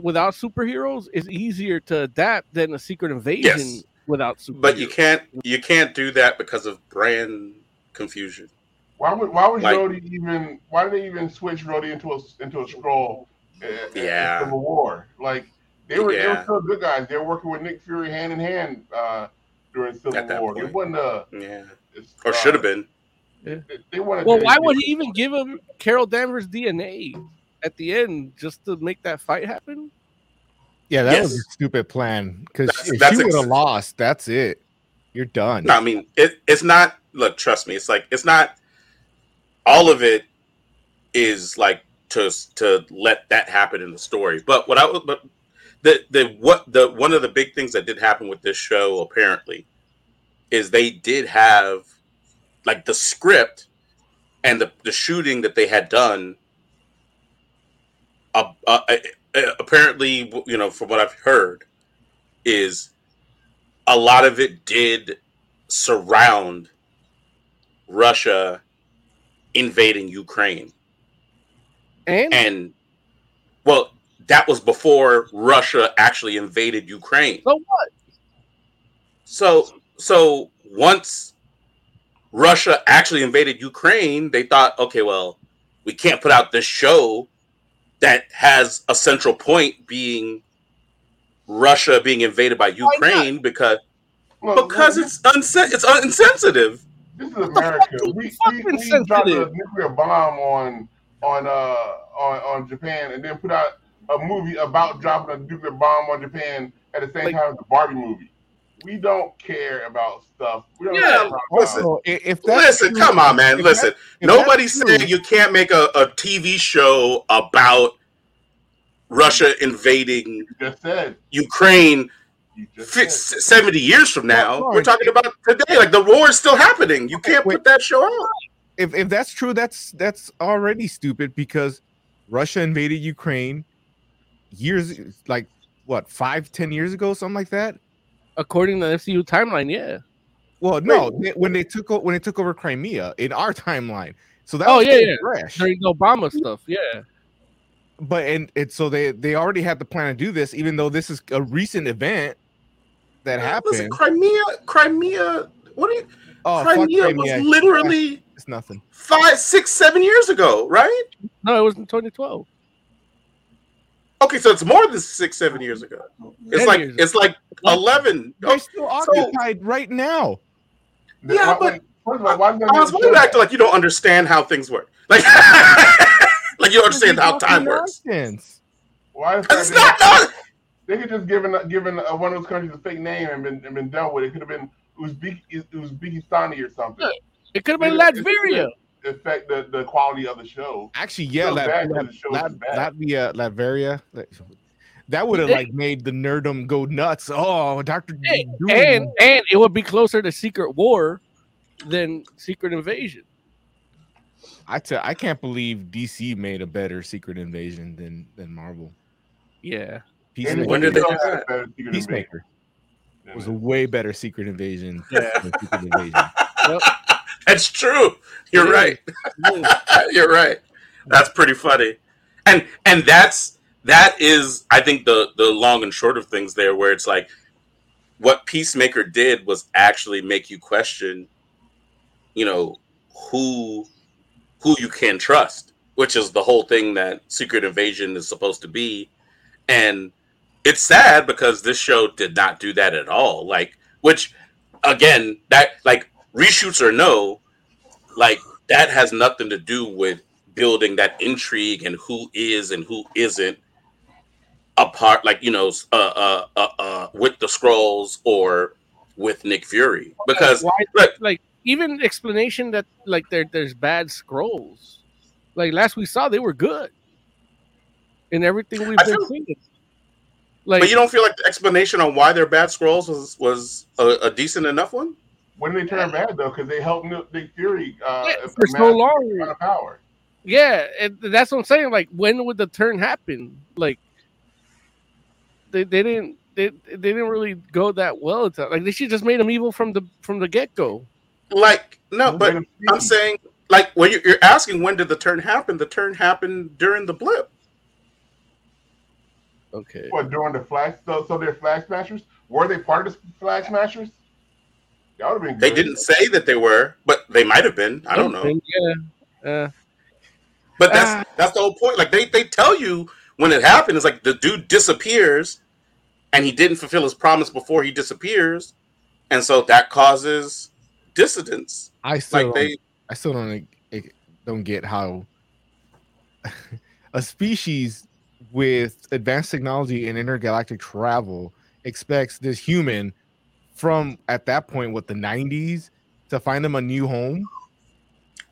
without superheroes is easier to adapt than a Secret Invasion Yes. without superheroes. but you can't you can't do that because of brand confusion. Why would why was Like- Rhodey even why did they even switch Rhodey into a into a Skrull? uh, in Yeah. Civil War. Like they were they were Yeah. still good guys. They were working with Nick Fury hand in hand uh, during Civil At that War. It wasn't a Yeah. Or uh, should have been. They, they Well, to- why would he even give him Carol Danvers DNA at the end just to make that fight happen? Yeah, that was a stupid plan because That's- if that's she would have ex- lost, that's it. You're done. No, I mean it, it's not look, trust me, it's like it's not all of it is like to to let that happen in the story. But what I was but the the what the one of the big things that did happen with this show apparently is they did have like the script and the the shooting that they had done uh, uh, uh, apparently you know from what I've heard is a lot of it did surround Russia invading Ukraine. And And well, that was before Russia actually invaded Ukraine. So what? So so once Russia actually invaded Ukraine, they thought, okay, well, we can't put out this show that has a central point being Russia being invaded by Ukraine because Look, because look, it's unsen- it's un- insensitive. This is America. We, we, fucking we dropped a nuclear bomb on on uh on, on Japan and then put out a movie about dropping a nuclear bomb on Japan at the same Like- time as the Barbie movie. We don't care about stuff. We don't Yeah, care about listen. Also, i- if that's Listen, true- come on, man. Listen, that- if nobody that's true- said you can't make a, a TV show about Russia invading just. Ukraine You just fi- said. 70 years from now. Well, We're talking about today. Like the war is still happening. You can't wait. put that show out. if if that's true, that's that's already stupid because Russia invaded Ukraine years like what five ten years ago, something like that. According to the MCU timeline, yeah. Well, no, they- when they took o- when they took over Crimea in our timeline, so that Oh, was yeah, yeah. fresh. During the Obama stuff, yeah. But and it so they they already had the plan to do this, even though this is a recent event that happened. Listen, Crimea, Crimea, what are you? oh, Crimea, Crimea. was literally It's nothing. five, six, seven years ago, right? No, it was in 2012. Okay, so it's more than six, seven years ago. It's like years it's like eleven. They're still So- occupied right now. Yeah, Why- but First of all, why is that Oz, acting like you don't understand how things work? Like, like you don't understand how time works. Why is It's that? not. no, They could just given given uh, one of those countries a fake name and been and been done with. It could have been Uzbek Uzbekistani or something. It could have been It- it- Latveria. It Affect the, the quality of the show. Actually, yeah, Feels Lat- bad 'cause Lat- the show Lat- Latvia, Latveria. that- That would have like made the nerdum go nuts. Oh, Doctor And and it would be closer to Secret War than Secret Invasion. I tell, I can't believe DC made a better Secret Invasion than than Marvel. Yeah. Peacemaker, When did they do that? had better Secret Peacemaker Invasion. was a way better Secret Invasion Yeah. than Secret Invasion. That's true. You're right. You're right. That's pretty funny. And and that's that is I think the the long and short of things there where it's like what Peacemaker did was actually make you question you know who who you can trust, which is the whole thing that Secret Invasion is supposed to be. And it's sad because this show did not do that at all. Like which again, that like reshoots or no, like that has nothing to do with building that intrigue and who is and who isn't apart like you know uh uh uh, uh with the Skrulls or with Nick Fury because Why, look, like even explanation that like there there's bad Skrulls. Like last we saw, they were good in everything we've I been feel- seeing. Like but you don't feel like the explanation on why they're bad Skrulls was was a, a decent enough one When did they turn bad though? Because they helped Nick Nick Fury uh, Yeah, for so amass long. a ton of power. Yeah, and that's what I'm saying. Like, when would the turn happen? Like, they, they didn't they, they didn't really go that well. It's like they should just made him evil from the from the get go. like no Who but I'm saying like when you're, you're asking when did the turn happen the turn happened during the blip Okay. What during the flash? So, so they're flag smashers. Were they part of the flag smashers? That would have been. they didn't say that they were but they might have been I don't know Yeah. Uh, But that's Ah. that's the whole point. Like they they tell you when it happened, it's like the dude disappears, and he didn't fulfill his promise before he disappears, and so that causes dissidence. I still Like they, I still don't don't get how a species with advanced technology and intergalactic travel expects this human from at that point with the 90s to find him a new home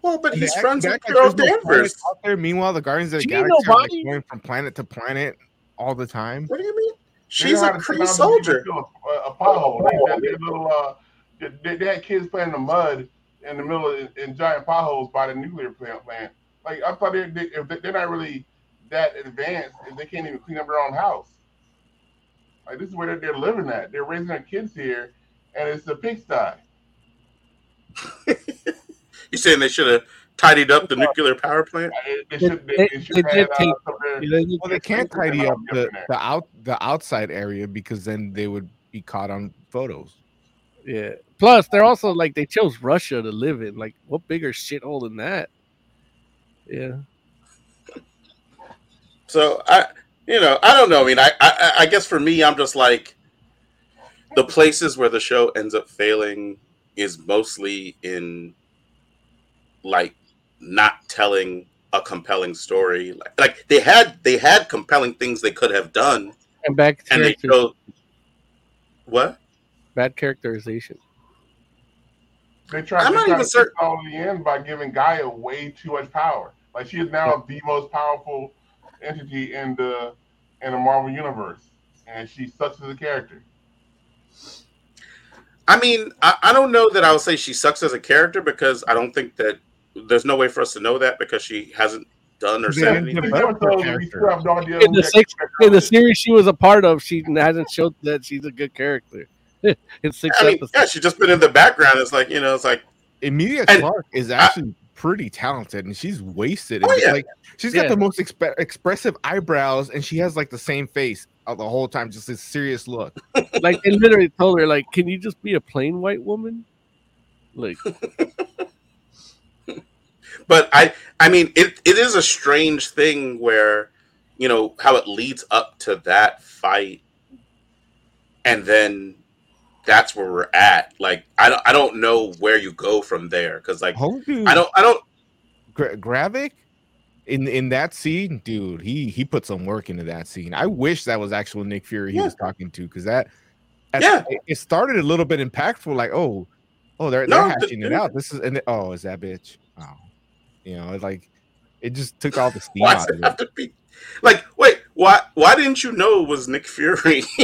well, but And he's they act- friends they with Carol there's no Danvers. out there meanwhile the guardians of the Do galaxy are like going from planet to planet all the time What do you mean? She's a how Kree soldier. fill A, a pothole. They, they, they little, uh, they, they had kids playing in the mud in the middle of in giant potholes by the nuclear plant. plant. Like I thought they, they, if they, they're not really that advanced, if they can't even clean up their own house. Like this is where they're, they're living at. They're raising their kids here, and it's a pigsty. You saying they should have tidied up the nuclear power plant? They, they should. They, They- they should have did had, uh, take- some of their- well they can't tidy up the, the out the outside area because then they would be caught on photos yeah. Plus, they're also like they chose Russia to live in. Like, what bigger shithole than that? Yeah. So I, you know, I don't know. I mean, I, I, I guess for me, I'm just like the places where the show ends up failing is mostly in like not telling a compelling story. Like, like they had they had compelling things they could have done, And back and they character, chose what? bad characterization. They tried, I'm they not tried even to certain- fix all the end by giving G'iah way too much power. Like she is now the most powerful entity in the in the Marvel universe, and she sucks as a character. I mean, I, I don't know that I would say she sucks as a character because I don't think that there's no way for us to know that because she hasn't done or said anything. her So we character. still have no idea In the six in the series she was a part of, she hasn't showed that she's a good character. in six I mean, episodes. yeah, she's just been in the background. It's like you know, it's like Emilia And- Clarke is actually pretty talented and she's wasted. Oh, yeah. Like she's got Yeah. the most exp- expressive eyebrows and she has like the same face uh, the whole time, just this serious look. like they literally told her, like, can you just be a plain white woman? Like, but I I mean it it is a strange thing where you know how it leads up to that fight and then that's where we're at like I don't I don't know where you go from there cuz like Hogu, I don't I don't Gra- Gravik in in that scene, dude, he he put some work into that scene. I wish that was actual Nick Fury he Yeah. was talking to because that, that- Yeah. it, it started a little bit impactful. Like, oh, oh, they're No, they're th- hashing it out. This is and then- oh, is that bitch? Oh, you know, it's like it just took all the steam out of it be like wait why why didn't you know it was Nick Fury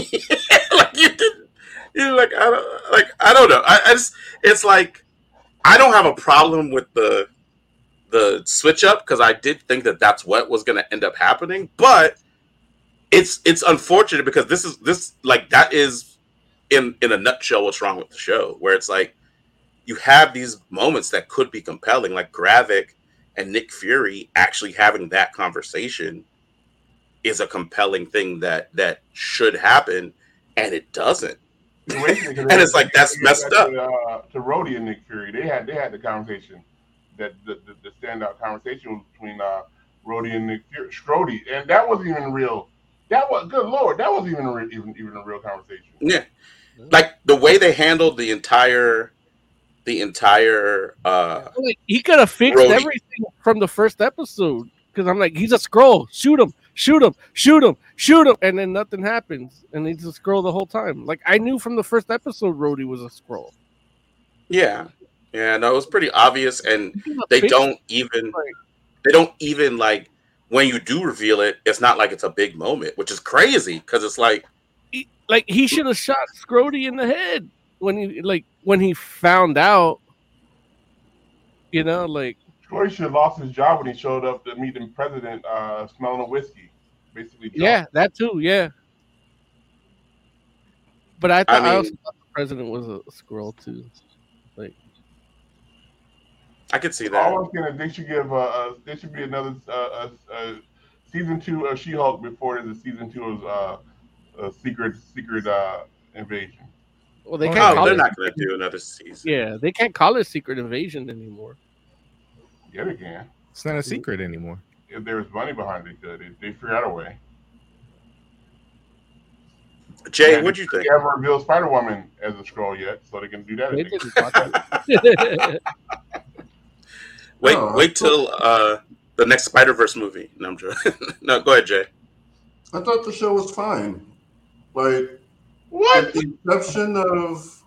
you like I don't like I don't know. I, I just it's like I don't have a problem with the the switch up because I did think that that's what was going to end up happening but it's it's unfortunate because this is this like that is in in a nutshell what's wrong with the show where it's like you have these moments that could be compelling like Gravik and Nick Fury actually having that conversation is a compelling thing that that should happen and it doesn't and it's like, that's messed up. To, uh, to Rhodey and Nick Fury, they had they had the conversation that the, the, the standout conversation was between uh, Rhodey and Nick Fury, Strody, and that wasn't even real. That was good lord, that wasn't even a re- even even a real conversation. Yeah. Like the way they handled the entire the entire uh he could have fixed Brody. everything from the first episode because I'm like, he's a Skrull. Shoot him, shoot him, shoot him, shoot him, and then nothing happens, and he's a Skrull the whole time. Like I knew from the first episode, Rhodey was a Skrull. yeah. Yeah, no, it was pretty obvious and they don't even they don't even like when you do reveal it, it's not like it's a big moment, which is crazy because it's like like he should have shot Scrody in the head when he like when he found out. You know, like Troy should have lost his job when he showed up to meet the president uh, smelling a whiskey, basically. drunk. yeah, that too, yeah. But I thought I, mean- also thought the president was a squirrel too. Like I could see that. All I'm saying is they should give uh, uh there should be another uh, uh, uh season two of She-Hulk before there's a season two of uh, uh secret secret uh invasion. well, they Oh, can't call they're it. not going to do another season. Yeah, they can't call it secret invasion anymore. Yeah, they can. It's not a secret anymore. If there was money behind it, they. If they figure out a way. Jay, And what'd you they think? haven't revealed Spider Woman as a Skrull yet, so they can do that. Again. didn't talk about Wait, Oh, wait till uh the next Spider Verse movie. No, I'm joking. no, go ahead, Jay. I thought the show was fine. Like What? with the exception of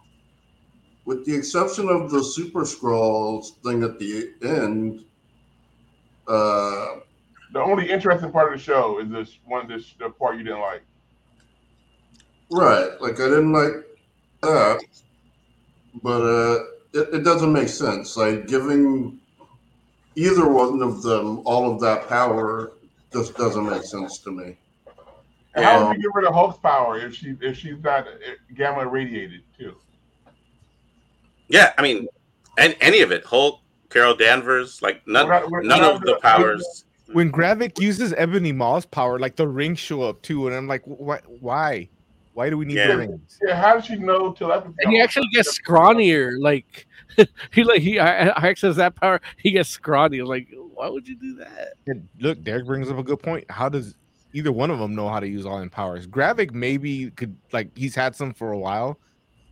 with the exception of the super Skrulls thing at the end, uh The only interesting part of the show is this one, this the part you didn't like. right, like I didn't like that. But uh it, it doesn't make sense. Like giving either one of them all of that power just doesn't make sense to me. And how Um, would you get rid of Hulk's power if she if she's not uh, gamma irradiated too? Yeah, I mean, and any of it, Hulk, Carol Danvers, like none, We're not- we're none not of the gonna- powers. When Gravik uses Ebony Maw's power, like the rings show up too, and I'm like, why? Why? Why do we need Yeah. the rings? Yeah, how does she know telepathy? and he actually gets scrawnier. Like he like he I, I access that power, he gets scrawny. Like why would you do that? And look, Derek brings up a good point. How does either one of them know how to use all them powers? Gravik maybe could like he's had some for a while,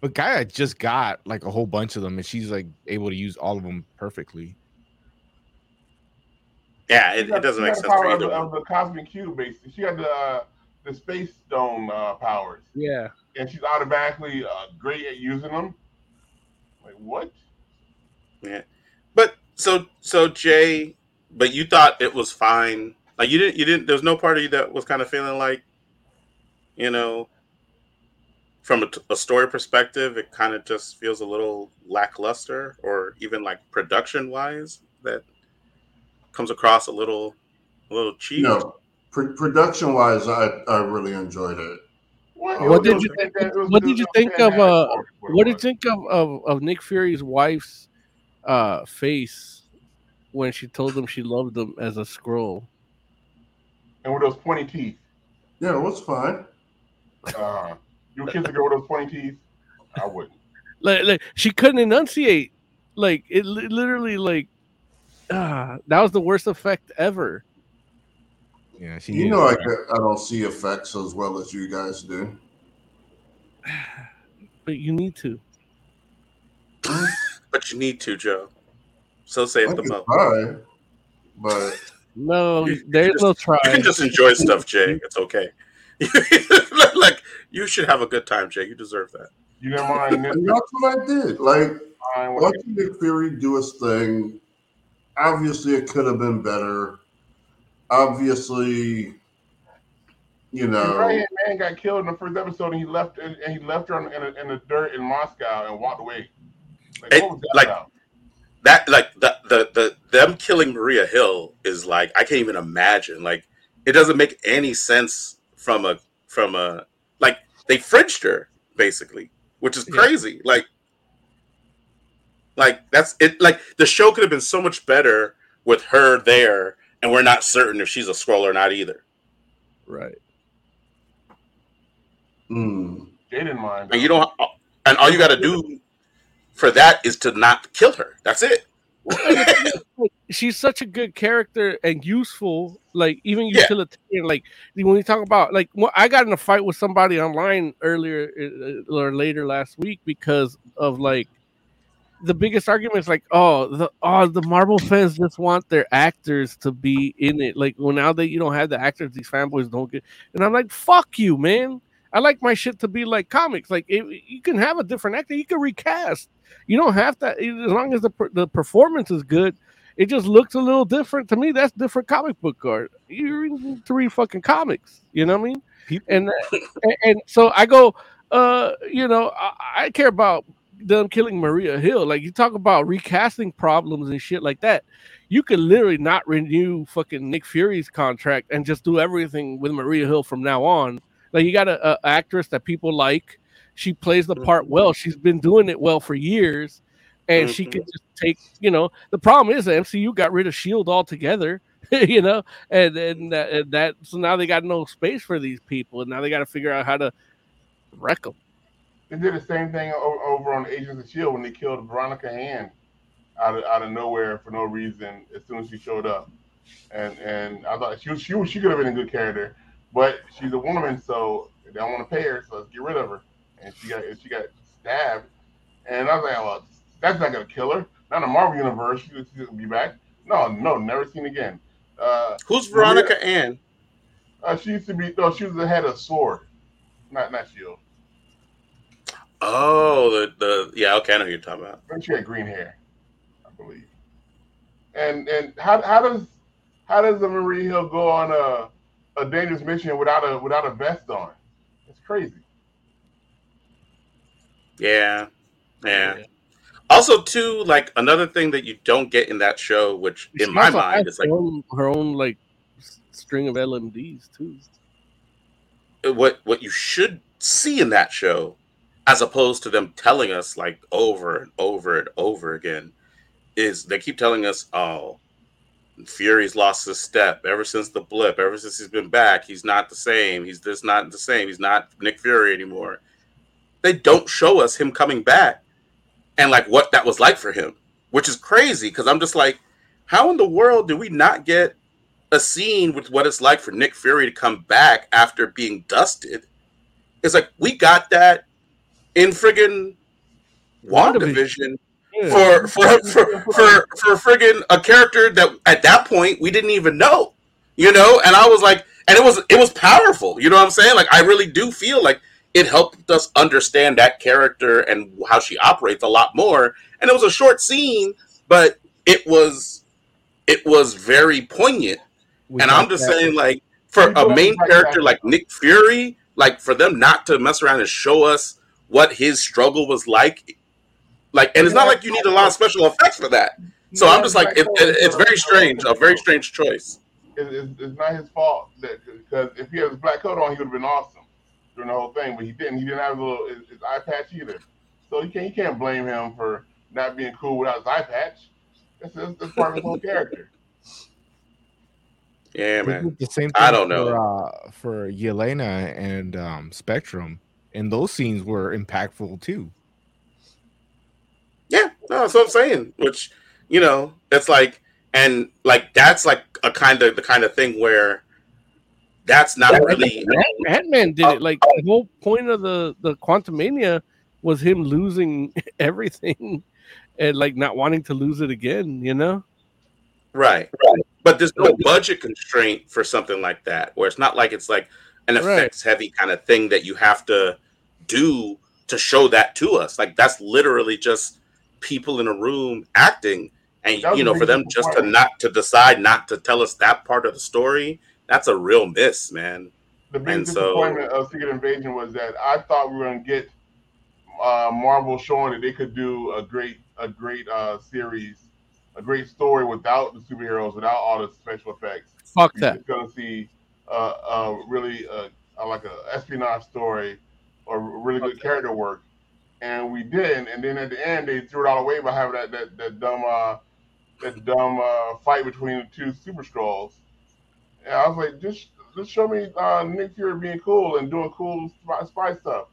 but G'iah just got like a whole bunch of them, and she's like able to use all of them perfectly. Yeah, it, got- it doesn't make sense the power for of either the, of the cosmic cube, basically. She got the uh, the space stone uh, powers, Yeah. and she's automatically uh, great at using them. Like what? Yeah, but so so Jay, but you thought it was fine. Like you didn't, you didn't. There's no part of you that was kind of feeling like, you know, from a, t- a story perspective, it kind of just feels a little lackluster, or even like production wise, that comes across a little, a little cheap. No, Pro- production wise, I I really enjoyed it. What, What did you it- it What did you think of uh what did you think of, of, of Nick Fury's wife's uh face when she told him she loved him as a Skrull? And with those pointy teeth, Yeah, it was fine. uh, you kiss a girl with those pointy teeth? I wouldn't. Like, like she couldn't enunciate. Like it li- literally like ah, that was the worst effect ever. Yeah, she. You know, I, I don't see effects as well as you guys do. But you need to. But you need to, Joe. So saith I the can Mo. try, but No, You- you there's just- no try. You can just enjoy stuff, Jay. It's okay. like you should have a good time, Jay. You deserve that. You didn't mind that's what I did. Like Mind what- watching Nick Fury do his thing. Obviously, it could have been better. Obviously, you know, right-hand man got killed in the first episode, and he left and, and he left her in, in, in the dirt in Moscow and walked away. Like, It- what was that like- about? That like the, the the them killing Maria Hill is like I can't even imagine. Like it doesn't make any sense from a from a like they fridged her basically, which is Yeah. crazy. Like like that's it. Like the show could have been so much better with her there, and we're not certain if she's a Skrull or not either. Right. mm, Jay didn't mind. And you don't. And all you got to do for that is to not kill her. That's it. She's such a good character and useful, like even Yeah. utilitarian. Like when you talk about like, well, I got in a fight with somebody online earlier uh, or later last week because of like the biggest argument is like, oh, the oh the Marvel fans just want their actors to be in it. Like, well, now that you don't have the actors, these fanboys don't get. And I'm like, fuck you, man. I like my shit to be like comics. Like, if, you can have a different actor, you can recast. You don't have to, as long as the the performance is good. It just looks a little different to me. That's different comic book art. You're reading three fucking comics. You know what I mean? People- And and, and so I go, uh, you know, I, I care about them killing Maria Hill. Like you talk about recasting problems and shit like that. You could literally not renew fucking Nick Fury's contract and just do everything with Maria Hill from now on. Like you got a, a actress that people like. She plays the part well. She's been doing it well for years, and she mm-hmm. could just take. You know, the problem is the MCU got rid of Shield altogether. you know, and and that, and that so now they got no space for these people, and now they got to figure out how to wreck them. They did the same thing over on Agents of Shield when they killed Veronica Hand out of out of nowhere for no reason as soon as she showed up, and and I thought she was, she was, she could have been a good character, but she's a woman, so they don't want to pay her, so let's get rid of her, and she got she got stabbed, and I was like, well, that's not gonna kill her. Not in the Marvel universe, she, she's gonna be back. No, no, never seen again. Uh, Who's Veronica Ann? uh, she used to be no, she was the head of Sword, not not Shield. Oh, the the yeah. Okay, I know who you're talking about. I think she had green hair, I believe. And and how how does how does the Maria Hill go on a a dangerous mission without a without a vest on? It's crazy. Yeah, yeah. Also, too, like another thing that you don't get in that show, which in my mind is like her own, her own like string of LMDs too. Uh, what what you should see in that show, as opposed to them telling us like over and over and over again, is they keep telling us, "Oh, Fury's lost his step ever since the blip. Ever since he's been back, he's not the same. He's just not the same. He's not Nick Fury anymore." They don't show us him coming back and like what that was like for him, which is crazy because I'm just like, how in the world do we not get a scene with what it's like for Nick Fury to come back after being dusted? It's like we got that in friggin' WandaVision for for for for for friggin' a character that at that point we didn't even know, you know. And I was like, and it was it was powerful. You know what I'm saying? Like I really do feel like it helped us understand that character and how she operates a lot more. And it was a short scene, but it was it was very poignant. We and I'm just that. saying, like for a main character like Nick Fury, like for them not to mess around and show us what his struggle was like, like, and it's not like you need a lot of special effects for that. So I'm just like, it, it, it's very strange, a very strange choice. It, it's, it's not his fault that because if he had his black coat on, he would have been awesome during the whole thing. But he didn't. He didn't have a little his, his eye patch either. So you can't you can't blame him for not being cool without his eye patch. That's, that's, that's part of his whole character. Yeah, They man. The same. I don't know. For, uh, for Yelena and um, Spectrum, and those scenes were impactful too. Yeah, no, that's what I'm saying. Which, you know, it's like and like that's like a kind of the kind of thing where that's not really Ant Man did it. Like the oh. whole point of the the Quantumania was him losing everything and like not wanting to lose it again. You know? Right. Right. But there's no budget constraint for something like that, where it's not like it's like an effects heavy kind of thing that you have to do to show that to us. Like that's literally just people in a room acting. And you know, for them just to not to decide not to tell us that part of the story, that's a real miss, man. The And biggest so disappointment of Secret Invasion was that I thought we were going to get uh, Marvel showing that they could do a great, a great uh, series, a great story without the superheroes, without all the special effects. Fuck You're that. going to see uh, uh, really uh, uh, like a espionage story or really good character work, and we didn't. And then at the end, they threw it all away by having that that, that dumb uh, that dumb uh, fight between the two Super Skrulls. And I was like, just just show me uh, Nick Fury being cool and doing cool spy, spy stuff,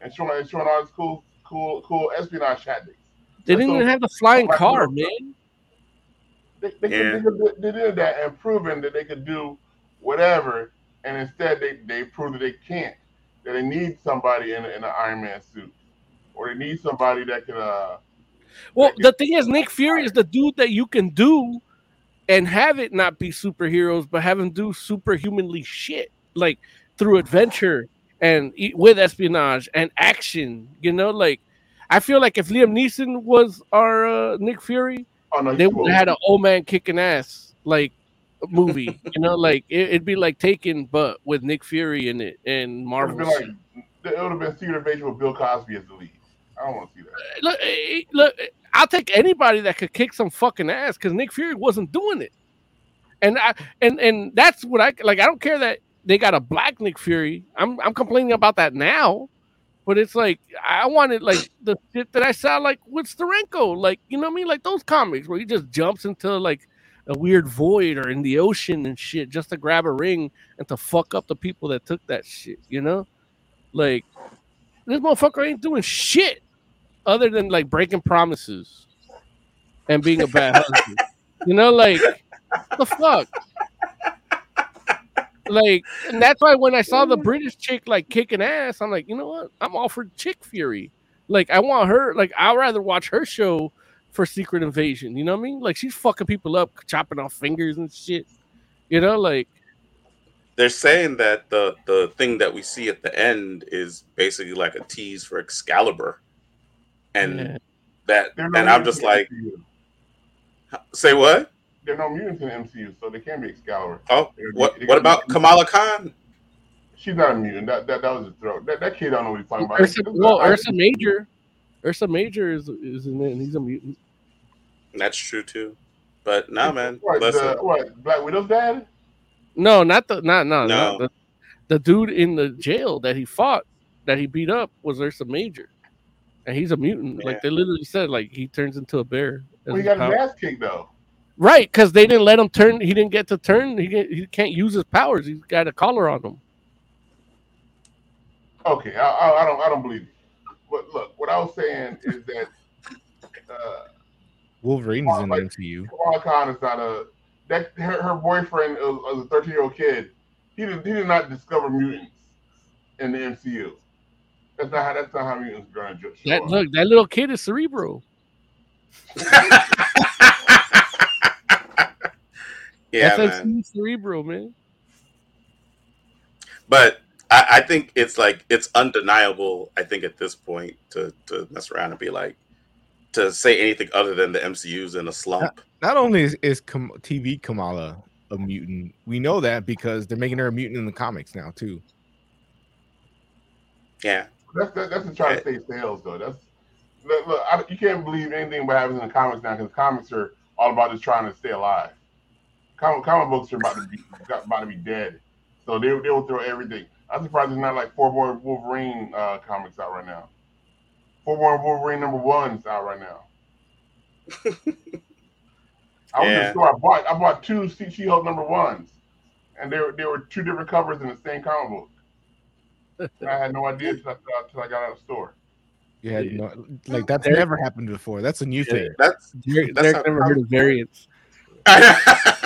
and showing and showing all this cool cool cool espionage tactics. They didn't so- even have the flying Right. car, man. They, they, Yeah. could, they, could, they did that and proven that they could do whatever, and instead they, they proved that they can't. That they need somebody in, in an Iron Man suit, or they need somebody that can. Uh, Well, the thing is, Nick Fury is the dude that you can do and have it not be superheroes, but have him do superhumanly shit, like through adventure and with espionage and action. You know, like I feel like if Liam Neeson was our uh, Nick Fury, oh no, they would have had an old man kicking ass like movie. you know, like it, it'd be like Taken, but with Nick Fury in it and It would Marvel. have been like it would have been Secret Invasion with Bill Cosby as the lead. I don't want to see that. look, eh, look, I'll take anybody that could kick some fucking ass because Nick Fury wasn't doing it, and I and and that's what I like. I don't care that they got a black Nick Fury. I'm I'm complaining about that now, but it's like I wanted like the shit that I saw like with Steranko, like you know what I mean, like those comics where he just jumps into like a weird void or in the ocean and shit just to grab a ring and to fuck up the people that took that shit. You know, like this motherfucker ain't doing shit other than like breaking promises and being a bad husband. You know, like the fuck. Like, and that's why when I saw the British chick like kicking ass, I'm like, you know what? I'm all for Chick Fury. Like, I want her. Like, I'd rather watch her show for Secret Invasion. You know what I mean? Like, she's fucking people up, chopping off fingers and shit. You know, like, they're saying that the the thing that we see at the end is basically like a tease for Excalibur, and Yeah. that no and I'm just like, say what? there are no mutants in the MCU, so they can't be Excalibur. Oh, They're- what they're what about Kamala Khan? She's not a mutant. That that, that was a throw. That, that kid don't know what he's talking about. Ursa, This is well, a- Ursa Major, Ursa Major is is in it, and he's a mutant. That's true too. But nah, man, What, listen. the, what Black Widow's dad? No, not the not no, No. no. The, the dude in the jail that he fought, that he beat up, was Ursa Major, and he's a mutant. Yeah. Like they literally said, like he turns into a bear. Well, he got power. his ass kicked though. Right, because they didn't let him turn. He didn't get to turn. He can't, he can't use his powers. He's got a collar on him. Okay, I, I, I don't I don't believe it. But look, what I was saying is that uh, Wolverine's in the MCU. Kamala Khan is not a that her, her boyfriend was, was a 13 year old kid. He did he did not discover mutants in the MCU. That's not how that's not how mutants are gonna That look, that little kid is cerebral. yeah, FXE man. cerebral, man. But I, I think it's like it's undeniable. I think at this point to to mess around and be like to say anything other than the MCU's in a slump. Not only is, is Kam- TV Kamala a mutant, we know that because they're making her a mutant in the comics now too. Yeah, That's that, that's to try to stay sales though. That's look, look I, you can't believe anything what happens in the comics now because comics are all about just trying to stay alive. Comic, comic books are about to be about to be dead, so they they will throw everything. I'm surprised there's not like four more Wolverine uh, comics out right now. Four more Wolverine number ones out right now. I was in the store. I bought I bought two She Hulk number ones, and there they were two different covers in the same comic book. And I had no idea until uh, I, got out of the store. You had no, like that's There- never happened before. That's a new thing. that's Derek, That's Derek how never heard of variants.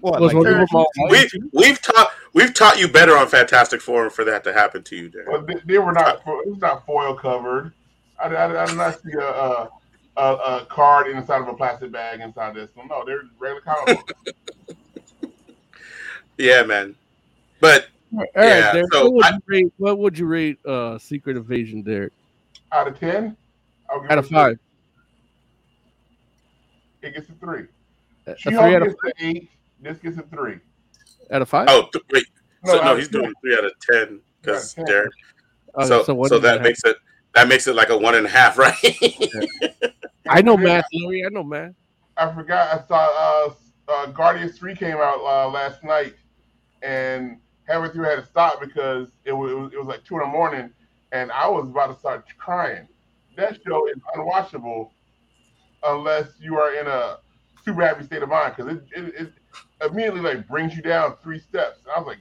What, like, one of them all we we've taught we've taught you better on Fantastic Forum for that to happen to you, Derek. Well, they, they were not. fo- It was not foil covered. I, I, I did not see a, a, a, a card inside of a plastic bag inside this one. No, they're regular comic books. Yeah, man. But All right, Yeah, Derek, so what would I- you rate? What would you rate uh, Secret Invasion, Derek? Out of ten, Out of five, it gets a three. a She three out of gets an eight. This gets a three. out of five. oh th- wait, No, so no, he's doing three out of ten because Derek. Okay, so so, what do that makes it that makes it like a one and a half, right? I know math, Larry. I know math. I forgot. I saw uh, uh, Guardians Three came out uh, last night, and halfway through I had to stop because it was, it was it was like two in the morning, and I was about to start crying. That show is unwatchable unless you are in a super happy state of mind because it, it it immediately like brings you down three steps. And I was like,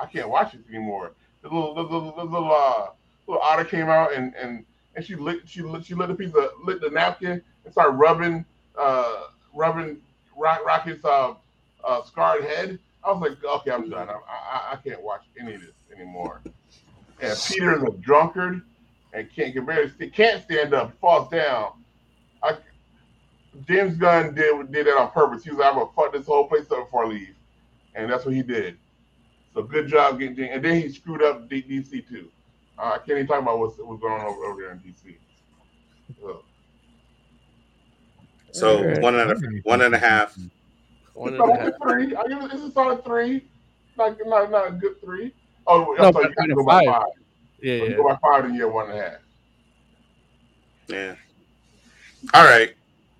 I can't watch this anymore. The little little, the little uh little otter came out and and and she licked she lit, she lit a piece of lit the napkin and started rubbing uh rubbing Rock, Rocket's uh, uh scarred head. I was like, okay, I'm done. I, I I can't watch any of this anymore. And Peter's a drunkard and can't can barely can't stand up, falls down. I, James Gunn did did that on purpose. He was like, I'm gonna fuck this whole place up before I leave, and that's what he did. So good job getting. And then he screwed up D- DC too. Uh, I can't even talk about what's, what's going on over, over there in DC. So, so Alright. one and a one and a half. One it's and a half. three. I give it. It's a solid three. Not not not a good three. Oh, No, I'm sorry. You can out go of by five. five. Yeah, If you go by five, then you're one and a half. Yeah. All right.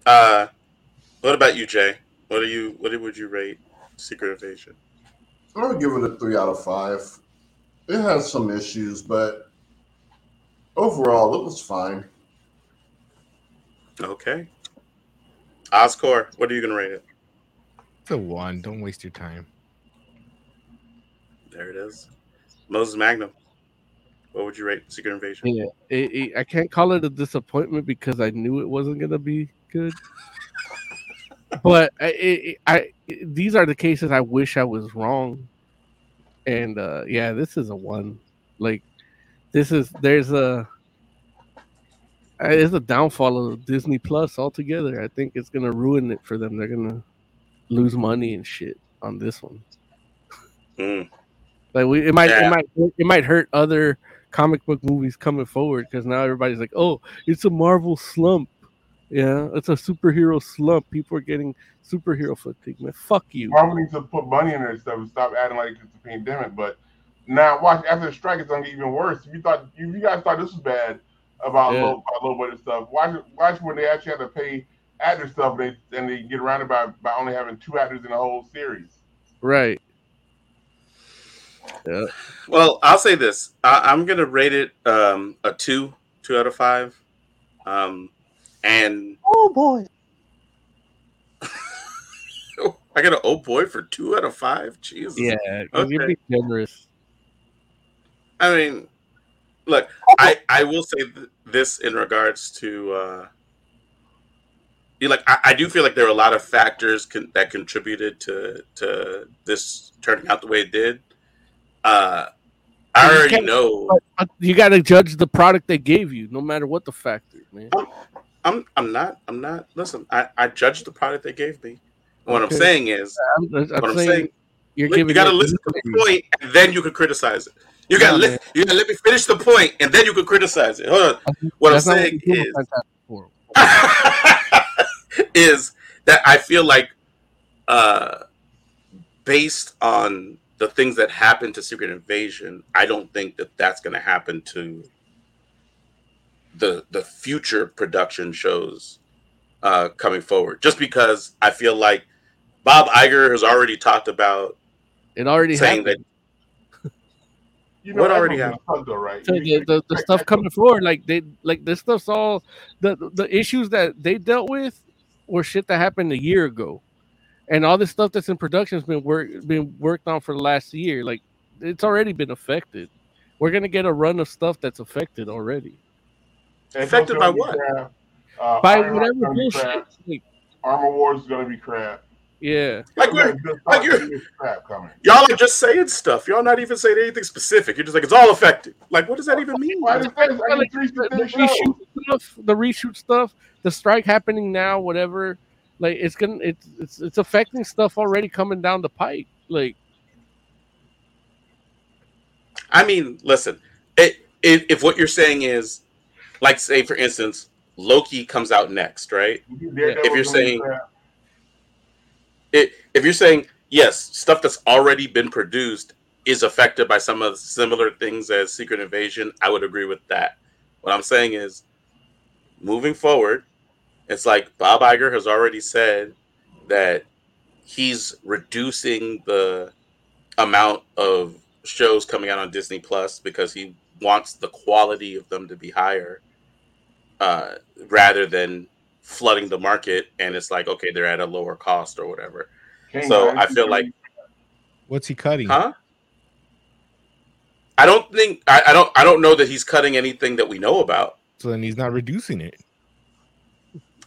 Uh, what about you, Jay? What do you what would you rate Secret Invasion? I would give it a three out of five. It has some issues, but overall, it was fine. Okay. Oscar, what are you gonna rate it? It's a one. Don't waste your time. There it is. Moses Magnum. What would you rate Secret Invasion? Yeah, it, it, I can't call it a disappointment because I knew it wasn't gonna be good. but I, it, I, these are the cases I wish I was wrong. And uh yeah, this is a one. Like, this is there's a uh, it's a downfall of Disney Plus altogether. I think it's gonna ruin it for them. They're gonna lose money and shit on this one. Mm. Like we, it might, Yeah. it might, it might hurt other comic book movies coming forward because now everybody's like, oh, it's a Marvel slump. Yeah, it's a superhero slump. People are getting superhero fatigue. Man, fuck you. Marvel needs to put money in their stuff and stop acting like it's a pandemic. But now, watch after the strike, it's gonna get even worse. If you thought, if you guys thought this was bad about Yeah. low, about low budget stuff, watch watch when they actually have to pay actor stuff, and they and they get around it by by only having two actors in the whole series. Right. Yeah. Well, I'll say this. I, I'm gonna rate it um, a two, two out of five. Um, and Oh boy. I got an oh boy for two out of five. Jesus. Yeah. 'cause You're Okay. being generous. I mean, look, I I will say th- this in regards to uh, you like I, I do feel like there are a lot of factors con- that contributed to to this turning out the way it did. Uh, I You already know. But, but you got to judge the product they gave you, no matter what the factor, man. I'm I'm not I'm not. Listen, I I judged the product they gave me. What I'm saying is, I'm, I'm what I'm saying, saying, you're giving you got to listen to the point, and then you can criticize it. You got to listen. You got to let me finish the point, and then you can criticize it. Hold on. What That's I'm saying is, with Fantastic Four. is that I feel like, uh, based on the things that happened to Secret Invasion, I don't think that that's going to happen to the the future production shows uh, coming forward. Just because I feel like Bob Iger has already talked about It already saying happened. You know, What already what's happened? gonna though, right? So the, the, the stuff coming forward, like they like this stuff's all the the issues that they dealt with were shit that happened a year ago, and all this stuff that's in production has been work been worked on for the last year. Like it's already been affected. We're gonna get a run of stuff that's affected already and Affected by what? crap. Uh, by Ironheart's whatever bullshit. Like, Armor Wars is gonna be crap. Yeah. Like, we're, like you're, serious crap coming. y'all are just saying stuff. Y'all not even saying anything specific. You're just like it's all affected. Like, what does that even mean? Why does that? I Like, the, the reshoot stuff, the reshoot stuff, the strike happening now, whatever. Like it's gonna, it's it's it's affecting stuff already coming down the pipe. Like I mean, listen, it, it, if what you're saying is, like, say for instance, Loki comes out next, right? Daredevil If you're saying, crap. It, if you're saying yes, stuff that's already been produced is affected by some of similar things as Secret Invasion, I would agree with that. What I'm saying is, moving forward, it's like Bob Iger has already said that he's reducing the amount of shows coming out on Disney Plus because he wants the quality of them to be higher uh, rather than flooding the market and it's like okay they're at a lower cost or whatever King so i feel like What's he cutting? huh i don't think I, I don't i don't know that he's cutting anything that we know about So then he's not reducing it.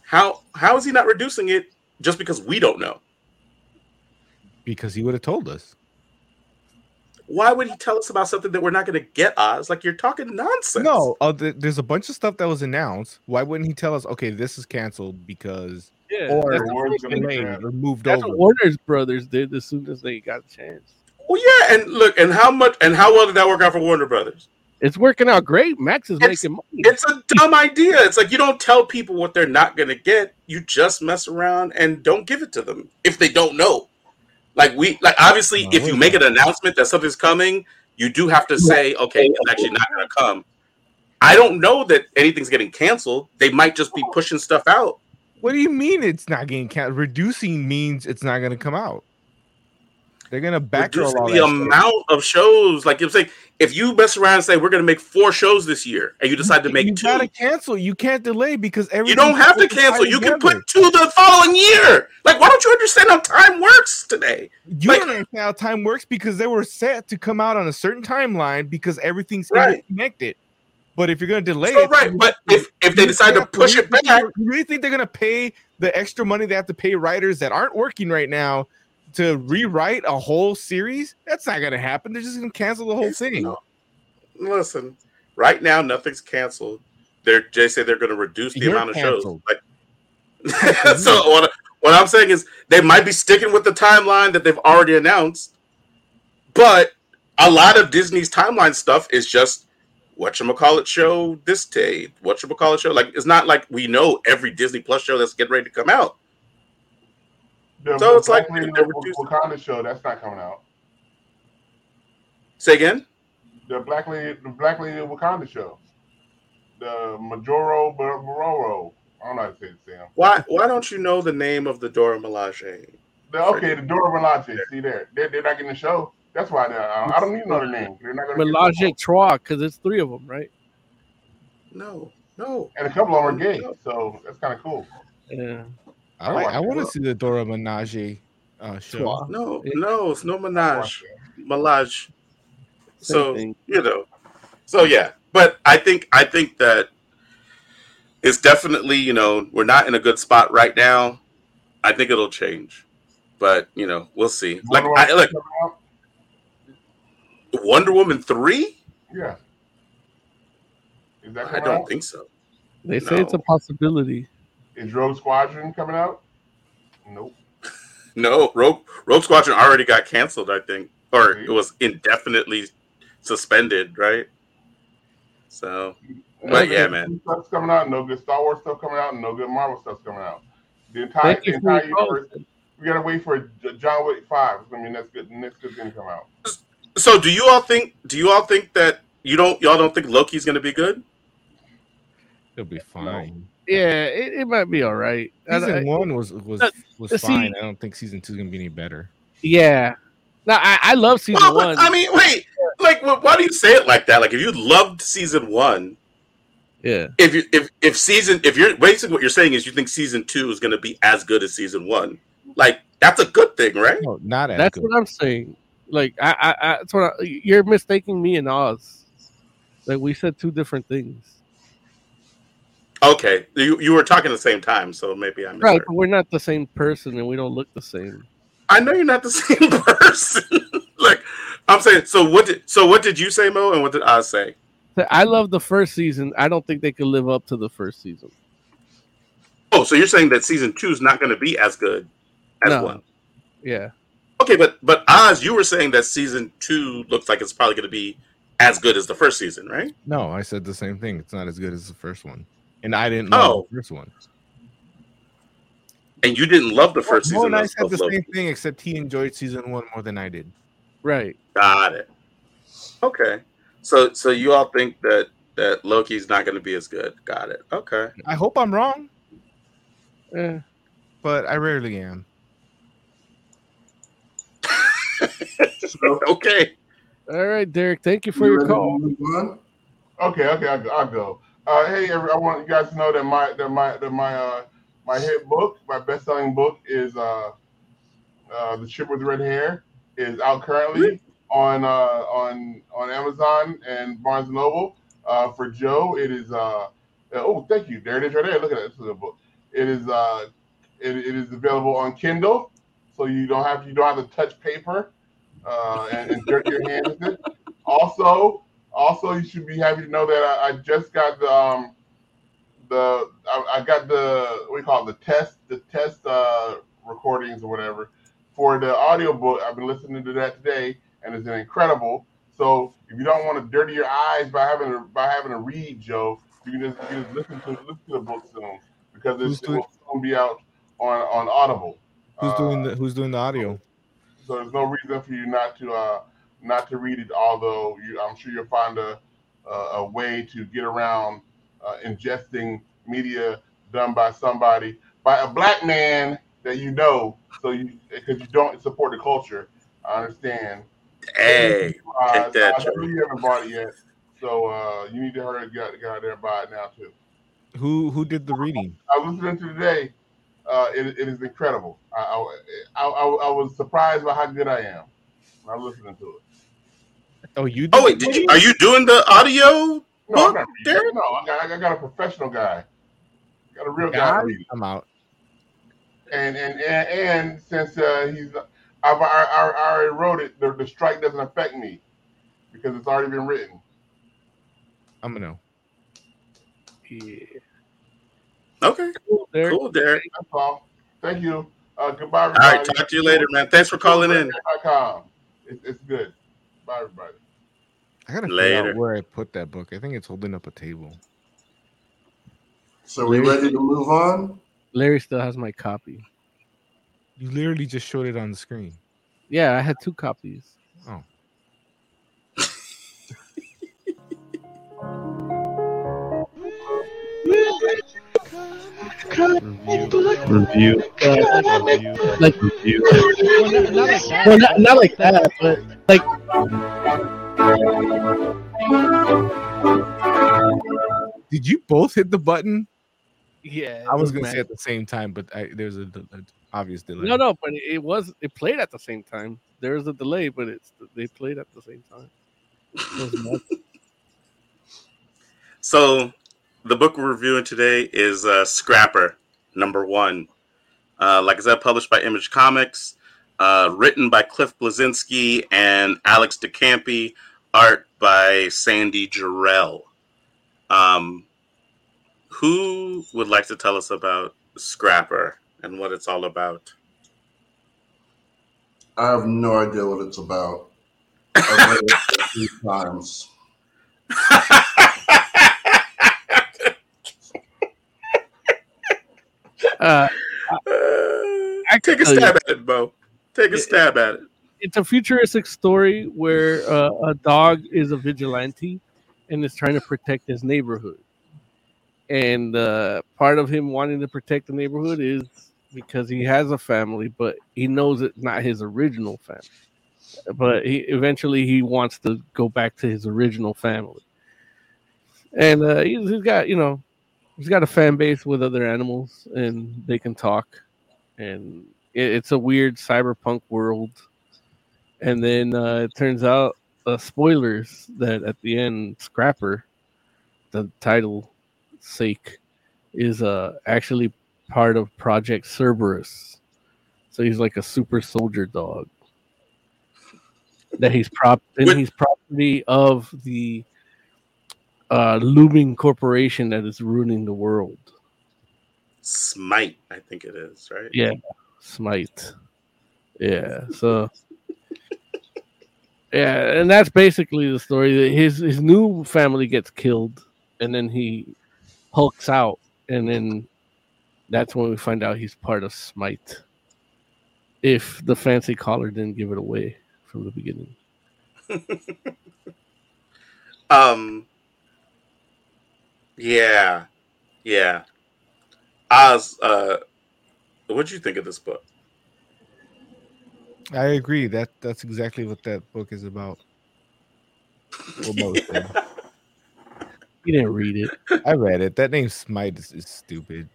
how how is he not reducing it just because we don't know Because he would have told us. Why would he tell us about something that we're not going to get Oz? like you're talking nonsense No, uh, th- there's a bunch of stuff that was announced. Why wouldn't he tell us? Okay, this is canceled because yeah, or that's, the word's gonna be delayed crap. or moved that's over. what Warner's brothers did as soon as they got a chance. well yeah and look and how much and how well did that work out for warner brothers It's working out great. Max is It's- making money. It's a dumb idea. It's like you don't tell people what they're not going to get. You just mess around and don't give it to them if they don't know. Like we like obviously No, if you make an announcement that something's coming, you do have to say, okay, it's actually not going to come. I don't know that anything's getting canceled. They might just be pushing stuff out. What do you mean it's not getting canceled? Reducing means it's not going to come out. They're going to back the that amount of shows. Like if say if you mess around and say we're going to make four shows this year, and you decide to make You two, gotta cancel. You can't delay because every You don't have to cancel. You can put two the following year. Like, why don't you understand how time works today? You like- don't understand how time works because they were set to come out on a certain timeline because everything's Right. connected. But if you're going to delay So, it, right, but if if they decide to push it back, you really think they're going to pay the extra money they have to pay writers that aren't working right now to rewrite a whole series? That's not going to happen. They're just going to cancel the whole thing. no. listen. Right now, nothing's canceled. They're they say they're going to reduce the You're amount of canceled. shows. Like, so what? What I'm saying is they might be sticking with the timeline that they've already announced, but a lot of Disney's timeline stuff is just what you call it show this day, what you call it show. Like it's not like we know every Disney Plus show that's getting ready to come out. The, So the it's like Black Lady they're of reducing- Wakanda show that's not coming out. Say again. The Black Lady, the Black Lady of Wakanda show. The Majoro Bar- Baroro. I don't know how to say it, Sam. Why why don't you know the name of the Dora Milaje? The, okay, the Dora Milaje. See there, they're, they're not getting the show. That's why they're, I don't even know another name. They're not going to. Melage Trois, because it's three of them, right? No, no. And a couple of them are gay, so that's kind of cool. Yeah. I, like, I want to see the Dora Menage uh, show. No, no, it's no Minaj. Milage. So you know. So yeah. But I think I think that it's definitely, you know, we're not in a good spot right now. I think it'll change. But, you know, we'll see. Like Wonder I Woman like? Wonder Woman 3? Yeah. Is that I don't out? think so. They say it's a possibility. Is Rogue Squadron coming out? Nope. No, Rogue Rogue Squadron already got canceled, I think. Or it was indefinitely suspended, right? So But yeah, man. Stuff's coming out. No good Star Wars stuff coming out. No good Marvel stuff's coming out. The entire, the entire your universe. We gotta wait for John Wick Five. I mean, that's good. Next good gonna come out. So do you all think do you all think that you don't y'all don't think Loki's gonna be good? It'll be fine. Yeah, it, it might be all right. I- Season I- one was was was uh, see- fine. I don't think season two is gonna be any better. yeah. No, I, I love season Well, one. I mean, wait, like why do you say it like that? Like if you loved season one, yeah. if you if if season if you're basically what you're saying is you think season two is gonna be as good as season one. Like that's a good thing, right? No, not as That's good. what I'm saying. Like I, I, I that's what I, you're mistaking me and Oz. Like we said two different things. Okay, you you were talking at the same time, so maybe I'm Right, but we're not the same person and we don't look the same. I know you're not the same person. like I'm saying, so what did so what did you say, Mo, and what did I say? I love the first season. I don't think they could live up to the first season. Oh, so you're saying that season two is not going to be as good as No. one? Yeah. Okay, but but Oz, you were saying that season two looks like it's probably going to be as good as the first season, right? No, I said the same thing. It's not as good as the first one, and I didn't love Oh. the first one. And you didn't love the first Mo season. and I said of the Loki. same thing, except he enjoyed season one more than I did. Right. Got it. Okay, so so you all think that that Loki's not going to be as good? Got it. Okay. I hope I'm wrong, Eh. but I rarely am. okay. All right, Derek. Thank you for You your call. Okay, okay, I'll, I'll go. Uh, hey, every- I want you guys to know that my that my that my uh my hit book, my best selling book is uh uh the Ship with Red Hair is out currently on uh on on Amazon and Barnes and Noble. Uh, for Joe, it is uh oh thank you, there it is right there. Look at that, this is a book. It is uh it, it is available on Kindle, so you don't have you don't have to touch paper uh, and, and dirt your hands with it. Also, also you should be happy to know that I, I just got the um, the I, I got the what do you call it the test the test uh, recordings or whatever for the audiobook. I've been listening to that today, and it's an incredible. So if you don't want to dirty your eyes by having to by having to read, Joe, you can just, you can just listen to listen to the book soon because it's, it will soon be out on on Audible. Who's Uh, doing the Who's doing the audio? so there's no reason for you not to uh, not to read it. Although you, I'm sure you'll find a a, a way to get around uh, ingesting media done by somebody by a black man that you know. So you because you don't support the culture. I understand. Hey, Uh, take that, I know Joe. you haven't bought it yet, so uh, you need to hurry and get, get out there and buy it now too. Who Who did the reading? I was listening to today. Uh, it, it is incredible. I, I, I, I, I was surprised by how good I am. I was listening to it. Oh, you. Oh wait, did you? Are you doing the audio? No, I'm book, not reading Derek? no, I got, I got a professional guy. I got a real guy. Guy? reading. I'm out. And and and, and since uh, he's, I've I, I, I already wrote it. The, the strike doesn't affect me because it's already been written. I'm gonna know. Yeah. Okay, Cool, Derek. cool, Derek. That's all. Thank you. Uh, goodbye, All everybody. right, talk to you later, man. Thanks for calling in. Com. It's, it's good. Bye, everybody. I gotta figure out where I put that book. I think it's holding up a table. So we ready to move on? Larry still has my copy. You literally just showed it on the screen. Yeah, I had two copies. Oh. Review. Like review. Well, not, not like that. Well, not, not like that, but like Did you both hit the button? yeah. I it was gonna mad. say at the same time, but I, there's a, a obvious delay. No, no, but it was it played at the same time. There was a delay, but it's they played at the same time. It was nuts. So, the book we're reviewing today is uh, Scrapper, number one. Uh, like I said, published by Image Comics, uh, written by Cliff Bleszinski and Alex de Campi, art by Sandy Jarrell. Um, who would like to tell us about Scrapper and what it's all about? I have no idea what it's about. I've read it a few times. Uh, I Take a tell you. stab at it, Bo. Take a stab at it. it's a futuristic story where uh, a dog is a vigilante and is trying to protect his neighborhood. And uh, part of him wanting to protect the neighborhood is because he has a family, but he knows it's not his original family. But he eventually he wants to go back to his original family. And uh, he's, he's got you know he's got a fan base with other animals, and they can talk. And it, it's a weird cyberpunk world and then uh, it turns out uh, spoilers that at the end scrapper the title sake is uh actually part of Project Cerberus. So he's like a super soldier dog. That he's prop and he's property of the uh looming corporation that is ruining the world. Smite, I think it is, right? Yeah, Smite. Yeah, so yeah, and that's basically the story. That His his new family gets killed, and then he hulks out, and then that's when we find out he's part of Smite. If the fancy collar didn't give it away from the beginning, Um. Yeah, yeah. Oz, uh, what'd you think of this book? I agree. That that's exactly what that book is about. Well, most you didn't read it. I read it. That name Smite is, is stupid.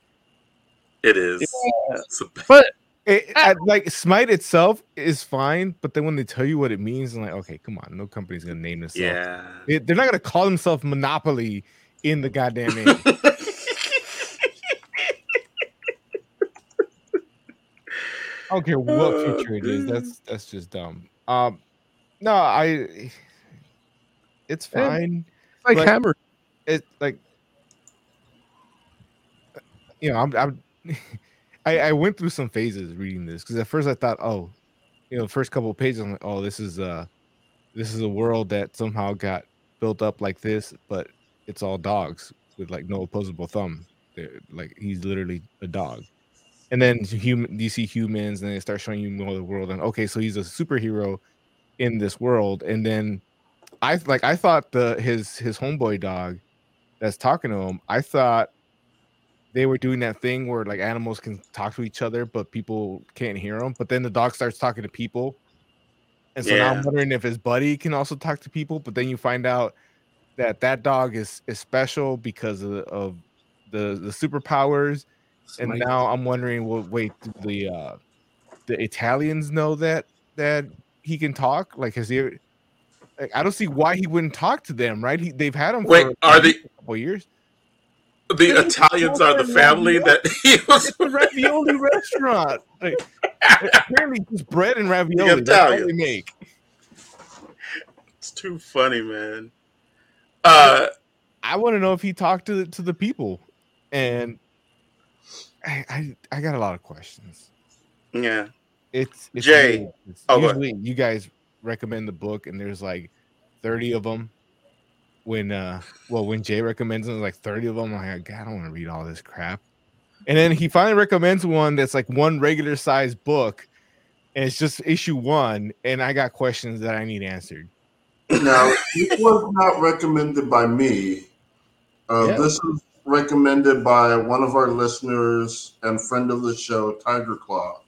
It is. It's a- But It, I, like Smite itself is fine, but then when they tell you what it means, I'm like, okay, come on, no company's gonna name this. yeah. They, they're not gonna call themselves Monopoly in the goddamn name. I don't care what future it is. That's that's just dumb. Um, no, I. It's fine. it's like Like- Hammer. It like. You know, I'm. I'm I, I went through some phases reading this because at first I thought, oh, you know, the first couple of pages, I'm like, oh, this is uh, this is a world that somehow got built up like this, but it's all dogs with like no opposable thumb. They're, like he's literally a dog. And then human, you see humans, and they start showing you more of the world. And okay, so he's a superhero in this world. And then I like I thought the his his homeboy dog that's talking to him. I thought they were doing that thing where like animals can talk to each other, but people can't hear them. But then the dog starts talking to people, and so now I'm wondering if his buddy can also talk to people. But then you find out that that dog is is special because of, of the the superpowers. And Smite. now I'm wondering, well, wait, do the uh the Italians know that that he can talk? Like, has he? Like, I don't see why he wouldn't talk to them, right? He, they've had him. Wait, for are the a couple years? the Italians are the family that he was? It's a ravioli restaurant. Like, apparently, just bread and ravioli. That's all they Italians. make. It's too funny, man. Uh, I want to know if he talked to the, to the people, and I, I I got a lot of questions. yeah. It's, it's Jay. weird. It's Oh, usually you guys recommend the book, and there's like thirty of them. When uh, well, when Jay recommends them, there's like thirty of them. I'm like, God, I don't want to read all this crap. And then he finally recommends one that's like one regular size book, and it's just issue one. And I got questions that I need answered. Now, this was not recommended by me. Uh, Yeah. This is recommended by one of our listeners and friend of the show, Tiger Claw.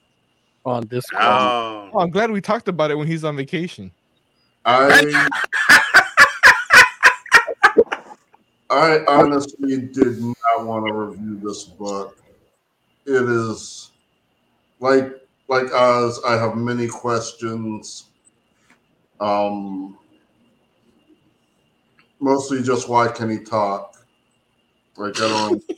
on this Oh, Oh, I'm glad we talked about it when he's on vacation. I I honestly did not want to review this book. It is like like us. I have many questions. Um, mostly just why can he talk? Like I don't.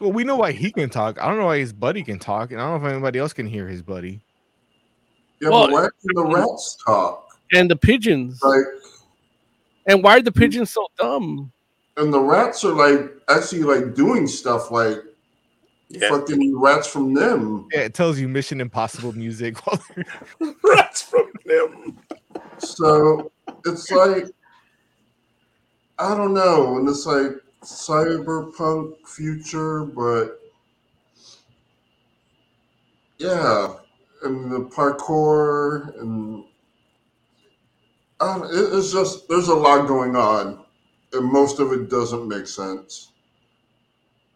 Well, we know why he can talk. I don't know why his buddy can talk, and I don't know if anybody else can hear his buddy. Yeah, Well, but why can the rats talk? and the pigeons. Like, And why are the pigeons so dumb? and the rats are like actually like doing stuff like yeah. fucking rats from them. Yeah, it tells you Mission Impossible music. while they're- Rats from them. So it's like I don't know, and it's like cyberpunk future, but yeah, and the parkour and don't, it, it's just there's a lot going on, and most of it doesn't make sense.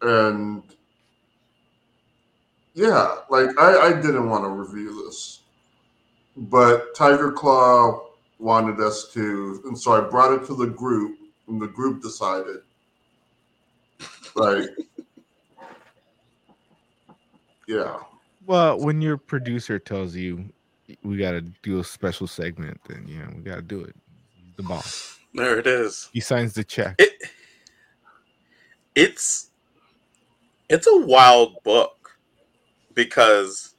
And yeah, like I, I didn't want to review this but Tiger Claw wanted us to, and so I brought it to the group, and the group decided, like, yeah, well, when your producer tells you we got to do a special segment, then yeah, we got to do it. The boss. There it is. He signs the check. It it's it's a wild book because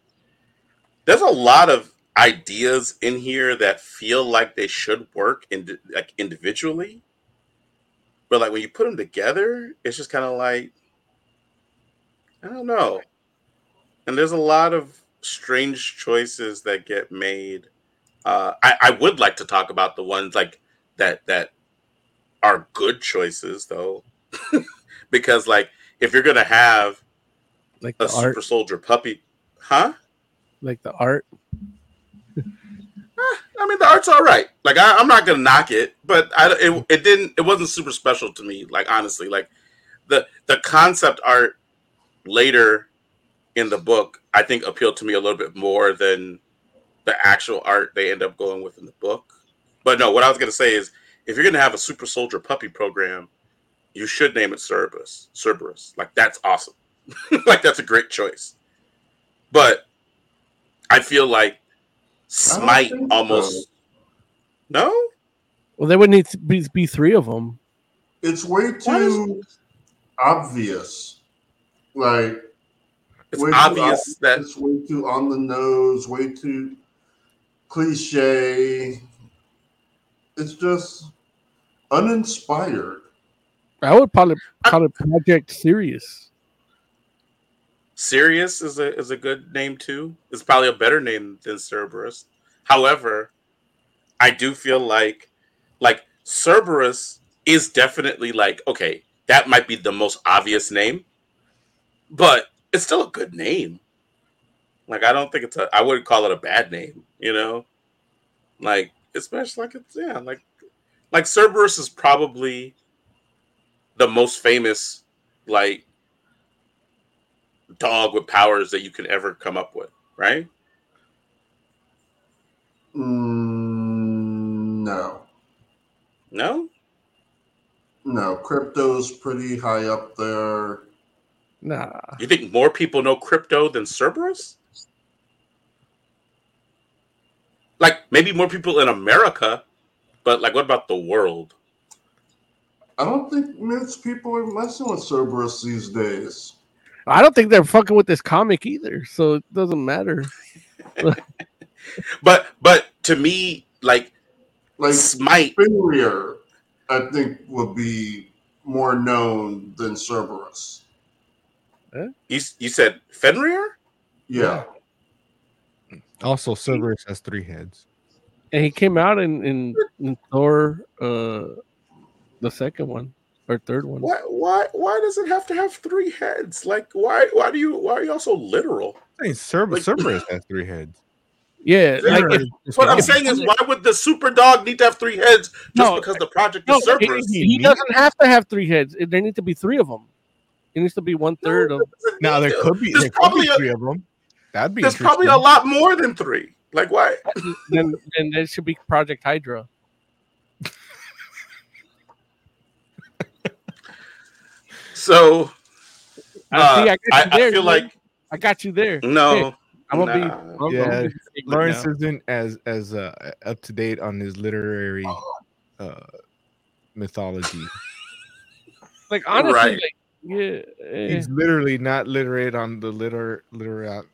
there's a lot of ideas in here that feel like they should work in like individually but like when you put them together it's just kind of like i don't know. And there's a lot of strange choices that get made. Uh i, I would like to talk about the ones like that that are good choices though. Because like if you're gonna have like a the super soldier puppy huh? Like the art. I mean, the art's all right. Like, I, I'm not gonna knock it, but I, it, it didn't. It wasn't super special to me. Like, honestly, like the the concept art later in the book, I think appealed to me a little bit more than the actual art they end up going with in the book. But no, what I was gonna say is, if you're gonna have a super soldier puppy program, you should name it Cerberus. Cerberus, like that's awesome. like that's a great choice. But I feel like Smite think so. almost no. Well, there would need to be, be three of them. It's way Why does- too obvious. Like It's way too obvious that It's way too on the nose, way too cliche. It's just uninspired. I would probably call it Project Sirius. Sirius is a is a good name too. It's probably a better name than Cerberus. However, I do feel like like Cerberus is definitely like okay, that might be the most obvious name, but it's still a good name. Like I don't think it's a I wouldn't call it a bad name, you know? Like especially like it's yeah, like like Cerberus is probably the most famous like dog with powers that you can ever come up with, right? Mm, no, No? no. Krypto's pretty high up there. Nah. You think more people know Krypto than Cerberus? Like maybe more people in America, but like what about the world? I don't think most people are messing with Cerberus these days. I don't think they're fucking with this comic either, so it doesn't matter. But but to me, like Like Smite, Fenrir, I think would be more known than Cerberus. you, you said Fenrir? Yeah. Also, Cerberus has three heads. And he came out in in, in Thor, uh, the second one or third one. Why why why does it have to have three heads? Like why why do you why are you all so literal? I mean, Cerberus, Like- Cerberus has three heads. Yeah, like if, What I'm saying is, why would the super dog need to have three heads just No, because the project no, is Cerberus? he, he doesn't have to have three heads. There need to be three of them. It needs to be one third of. Now there could be There's there could probably be a- three of them. That'd be There's probably a lot more than three. Like why? then then there should be Project Hydra. So I uh, see. I got I, you there. I feel dude. like I got you there. no. Hey, I'm gonna be. nah. I'm, I'm Yeah, gonna be Lawrence now. isn't as as uh, up to date on his literary uh, mythology. Like honestly, Right. like, yeah. eh. He's literally not literate on the liter literal.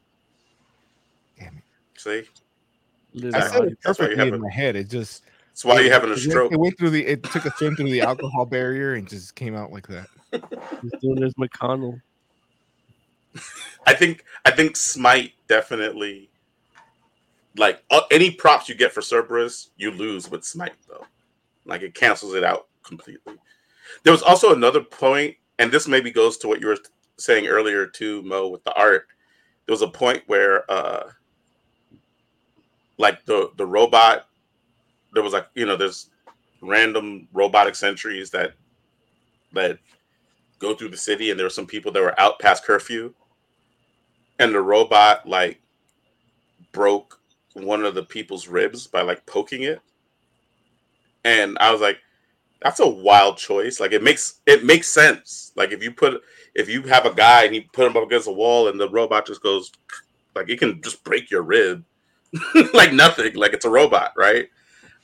See, Literally. I said it That's why you perfectly have in a- my head. It just that's why it- you're having a it went- stroke. It went through the. It took a swim through the alcohol barrier and just came out like that. He's doing his McConnell. I think I think Smite definitely like uh, any props you get for Cerberus, you lose with Smite though. Like it cancels it out completely. There was also another point, and this maybe goes to what you were saying earlier too, Mo, with the art. There was a point where uh like the the robot there was like you know there's random robotic sentries that that go through the city and there were some people that were out past curfew. And the robot like broke one of the people's ribs by like poking it. And i was like that's a wild choice. Like it makes it makes sense. Like if you put if you have a guy and you put him up against a wall and the robot just goes like it can just break your rib. Like nothing. Like it's a robot right?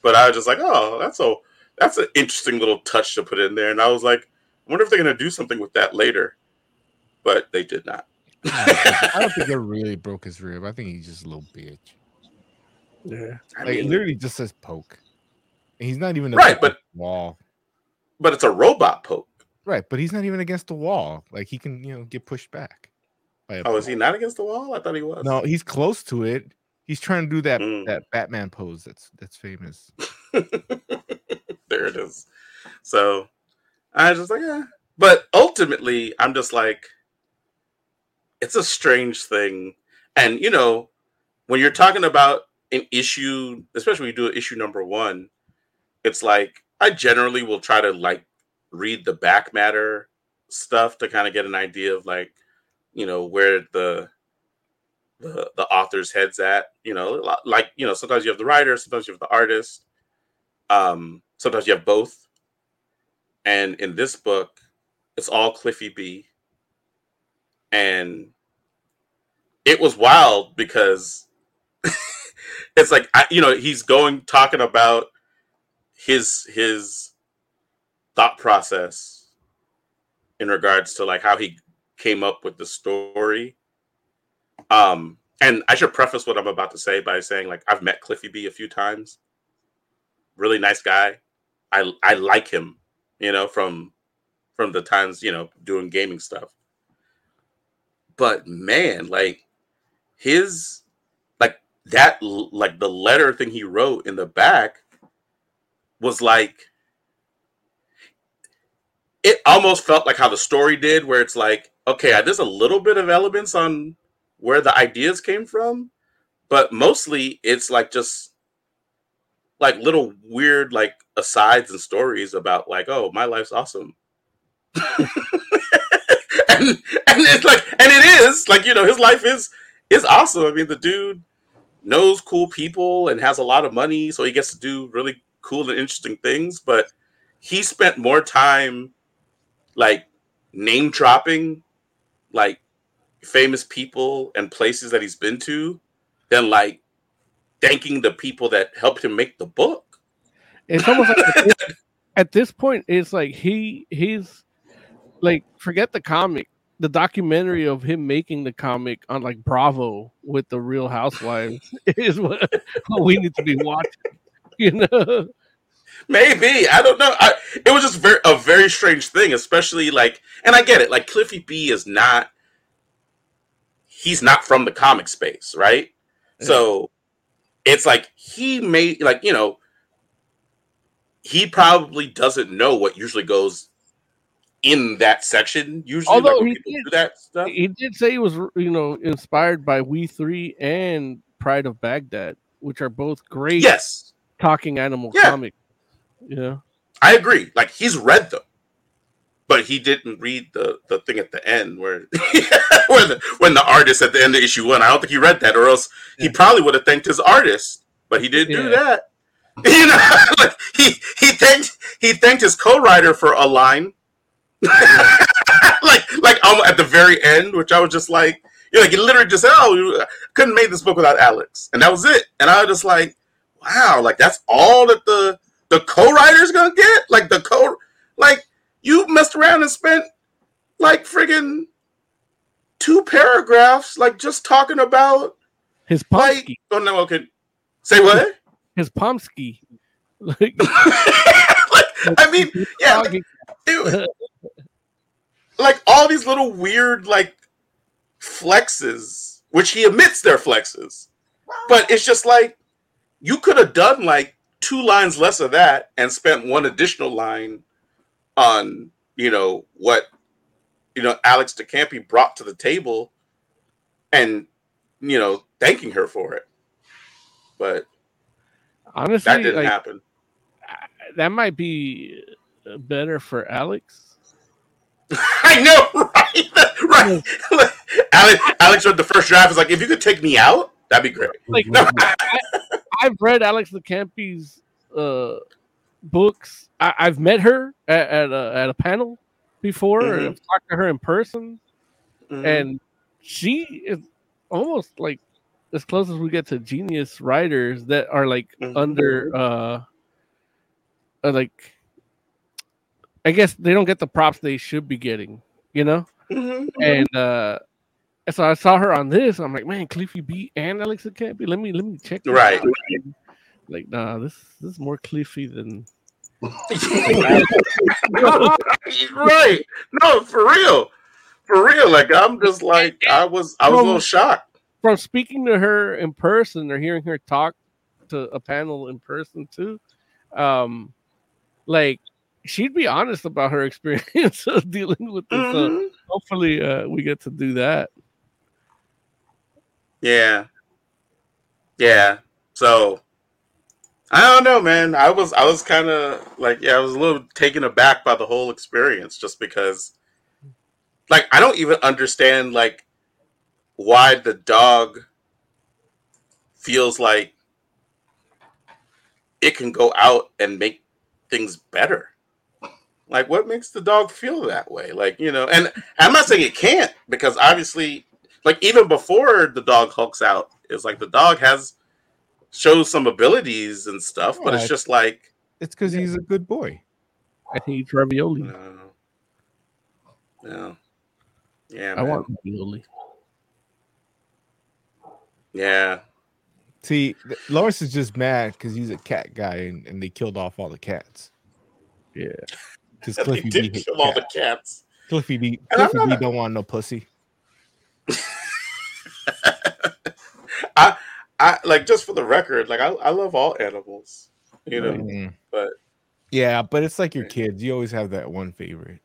But i was just like oh that's a that's an interesting little touch to put in there. And i was like i wonder if they're going to do something with that later but they did not. I don't think it really broke his rib. I think he's just a little bitch. Yeah. I Like it literally just says poke. And he's not even Right, but- the wall. but it's a robot poke. Right, but he's not even against the wall. Like he can, you know, get pushed back. by a Oh, is he not against the wall? I thought he was. No, he's close to it. He's trying to do that Mm. that Batman pose that's that's famous. there it is. So I was just like, yeah. But ultimately, I'm just like, it's a strange thing. And, you know, when you're talking about an issue, especially when you do issue number one, it's like, I generally will try to like read the back matter stuff to kind of get an idea of like, you know, where the the the author's head's at. You know, like you know, sometimes you have the writer, sometimes you have the artist, um, sometimes you have both. And in this book, it's all Cliffy B. And it was wild because it's like I, you know he's going talking about his his thought process in regards to like how he came up with the story. Um and i should preface what i'm about to say by saying like i've met cliffy b a few times. Really nice guy. I i like him you know from from the times you know doing gaming stuff. But man like his like that like the letter thing he wrote in the back was like it almost felt like how the story did where it's like okay there's a little bit of elements on where the ideas came from but mostly it's like just like little weird like asides and stories about like oh my life's awesome. And and it's like and it is like you know his life is is awesome. I mean the dude knows cool people and has a lot of money so he gets to do really cool and interesting things but he spent more time like name dropping like famous people and places that he's been to than like thanking the people that helped him make the book It's almost like at this, at this point, it's like he he's like forget the comic, the documentary of him making the comic on like Bravo with the Real Housewives is what, what we need to be watching. You know, Maybe I don't know. I, it was just very a very strange thing, especially like, and I get it. Like Cliffy B is not, he's not from the comic space, right? So it's like he made like you know, he probably doesn't know what usually goes in that section. Usually, Although like, he did- that stuff. he did say he was you know inspired by We3 and Pride of Baghdad, which are both great Yes, talking animal Yeah. comics. You know, I agree. Like he's read them, but he didn't read the the thing at the end where where the, when the artist at the end of issue one. I don't think he read that, or else he probably would have thanked his artist, but he didn't do that. You know, like he he thanked he thanked his co-writer for a line, like like um, at the very end, which I was just like, you know, like he literally just said, "Oh, you- couldn't make this book without Alex," and that was it. And I was just like, "Wow, like that's all that the the co-writer's gonna get? Like the co, like you messed around and spent like friggin' two paragraphs, like just talking about his like, Pomsky, oh no, okay, say what? his Pomsky. Like, like, I mean, yeah, like, it- like all these little weird like flexes, which he admits they're flexes, but it's just like you could have done like two lines less of that and spent one additional line on you know what you know Alex de Campi brought to the table, and you know thanking her for it, but honestly, that didn't like, happen. that might be uh, better for Alex. I know, right? right. Alex, Alex read the first draft. Is like, if you could take me out, that'd be great. Like I, I've read Alex de Campi's uh, books. I, I've met her at, at, a, at a panel before. Mhm. and I've talked to her in person, Mhm. and she is almost like as close as we get to genius writers that are like Mhm. under uh, uh like I guess they don't get the props they should be getting. You know, Mm-hmm. And uh so I saw her on this. I'm like, man, Cliffy B and Alex de Campi. Let me let me check. Right. out." Like, nah, this this is more Cliffy than right. No, for real. For real. Like I'm just like I was I was a little shocked. from speaking to her in person or hearing her talk to a panel in person too. Um, like she'd be honest about her experience of dealing with this. So Mhm. hopefully, uh, we get to do that. Yeah. Yeah. So I don't know, man. I was I was kind of like yeah, I was a little taken aback by the whole experience just because like I don't even understand like why the dog feels like it can go out and make things better. Like what makes the dog feel that way? Like, you know, and I'm not saying it can't because obviously like even before the dog hulks out, it's like the dog has shows some abilities and stuff, but it's Right. just like It's because he's a good boy. I think it's ravioli. no. No. Yeah, I man. want ravioli. Yeah. See, th- Lawrence is just mad because he's a cat guy and, and they killed off all the cats. Yeah. Because They Cliffy B did hate kill all the cats. cats. Cliffy B, Cliffy B don't want no pussy. I I like just for the record, like I, I love all animals, you know, Mm. but Yeah, but it's like your kids. You always have that one favorite.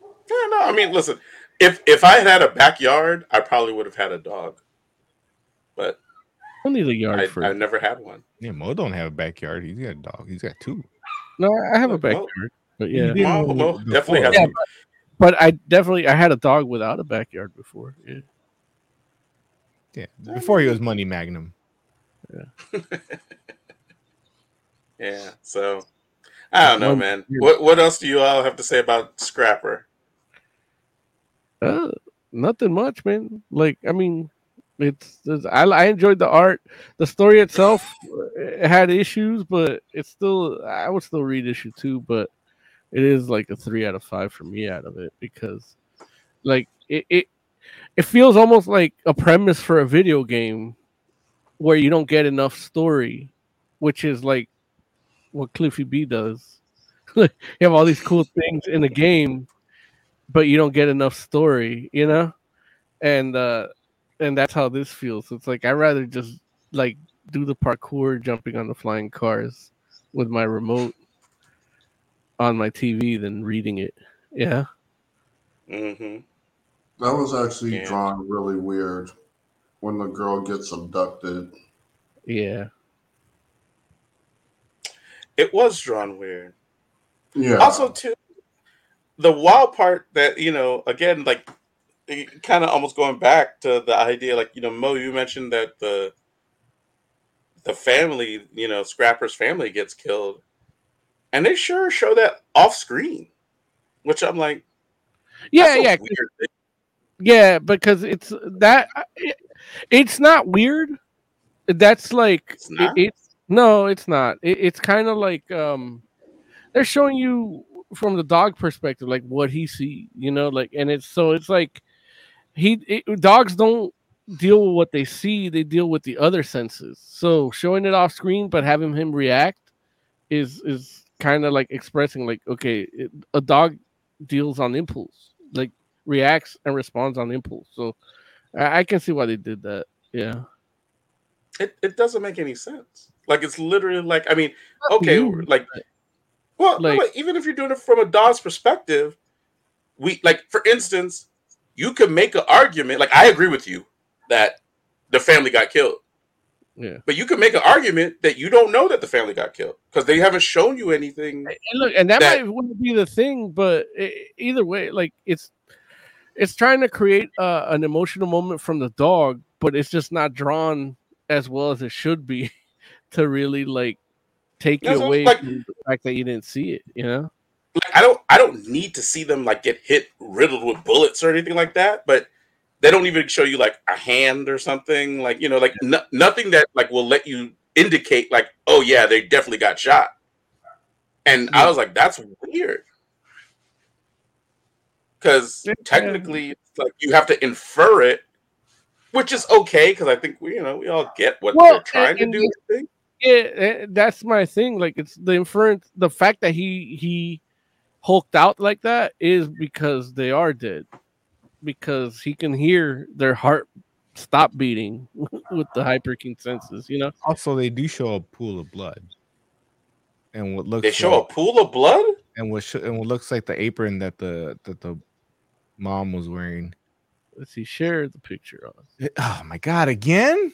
yeah, no, I mean, listen, if if I had had a backyard, I probably would have had a dog, but only the yard I, for. I never had one. Yeah, Mo don't have a backyard. He's got a dog. He's got two. no, I have a Look, Mo- backyard, but yeah, did Mo, one Mo definitely has. Yeah, some- but I definitely I had a dog without a backyard before. Yeah. Yeah, before he was Money Magnum. Yeah, so I don't know, man. What what else do you all have to say about Scrapper? Uh, nothing much, man. Like, I mean, it's, it's I, I enjoyed the art. The story itself uh, had issues, but it's still I would still read issue two, but it is like a three out of five for me out of it because, like, it it, it feels almost like a premise for a video game where you don't get enough story, which is like what Cliffy B does. you have all these cool things in the game, but you don't get enough story, you know? And uh and that's how this feels. It's like I'd rather just like do the parkour jumping on the flying cars with my remote on my TV than reading it. Yeah. Mm-hmm. That was actually Yeah. drawn really weird when the girl gets abducted. Yeah. It was drawn weird. Yeah. Also, too, the wild part that you know, again, like kind of almost going back to the idea, like you know, Mo, you mentioned that the the family, you know, Scrapper's family gets killed, and they sure show that off screen, which I'm like, Yeah, that's a yeah. Yeah, because it's that it, it's not weird. That's like It's it- it's no, it's not. It, it's kind of like um they're showing you from the dog perspective like what he see, you know, like and it's so it's like he it, dogs don't deal with what they see, they deal with the other senses. So showing it off screen but having him react is is kind of like expressing like okay, it, a dog deals on impulse. Like reacts and responds on impulse. So I, I can see why they did that. Yeah. It it doesn't make any sense. Like it's literally like I mean, okay, like well, like- even if you're doing it from a dog's perspective, we like for instance, you could make an argument. Like I agree with you that the family got killed, Yeah. but you can make an argument that you don't know that the family got killed because they haven't shown you anything. And look, and that, That- might wouldn't be the thing, but e- either way, like it's it's trying to create uh, an emotional moment from the dog, but it's just not drawn as well as it should be to really like take That's you away like- from the fact that you didn't see it. You know? Like I don't I don't need to see them like get hit riddled with bullets or anything like that, but they don't even show you like a hand or something like you know like no, nothing that like will let you indicate like oh yeah they definitely got shot. And I was like that's weird. Because technically, it's like you have to infer it, which is okay because I think we, you know, we all get what Well, they're trying to and- do. I think. Yeah, eh, that's my thing. Like it's the inference, the fact that he he hulked out like that is because they are dead. Because he can hear their heart stop beating with the hyperkin senses, you know. Also, they do show a pool of blood, and what looks They show like, a pool of blood. and what sh- and what looks like the apron that the that the mom was wearing. Let's see, share the picture on. Oh my god! Again?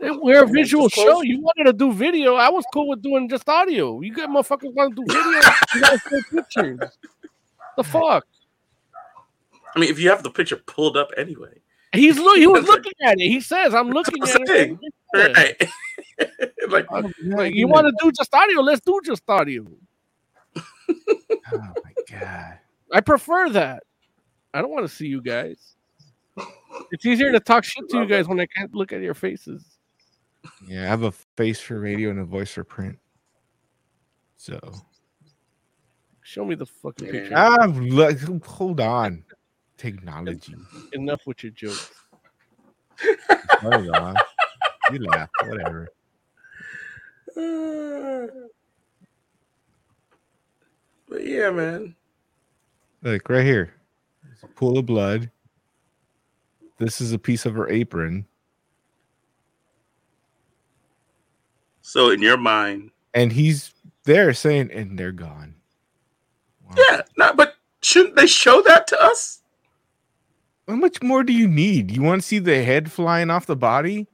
We're a visual show. You wanted to do video. I was cool with doing just audio. You got motherfuckers want to do video. you gotta show pictures. The fuck? I mean, if you have the picture pulled up anyway, He's look. He was looking at it. He says, "I'm looking at saying. it." right? like, Like, oh, you want to do just audio? Let's do just audio. Oh my god! I prefer that. I don't want to see you guys. It's easier to talk shit to you guys when I can't look at your faces. Yeah, I have a face for radio and a voice for print. So Show me the fucking Yeah. picture. ah, look, hold on. Technology. Enough with your jokes. Hold on. You laugh, whatever. but yeah, man. Look right here. Pool of blood. This is a piece of her apron, So in your mind, and he's there saying, "And they're gone." Wow. yeah, no, but shouldn't they show that to us? How much more do you need? You want to see the head flying off the body?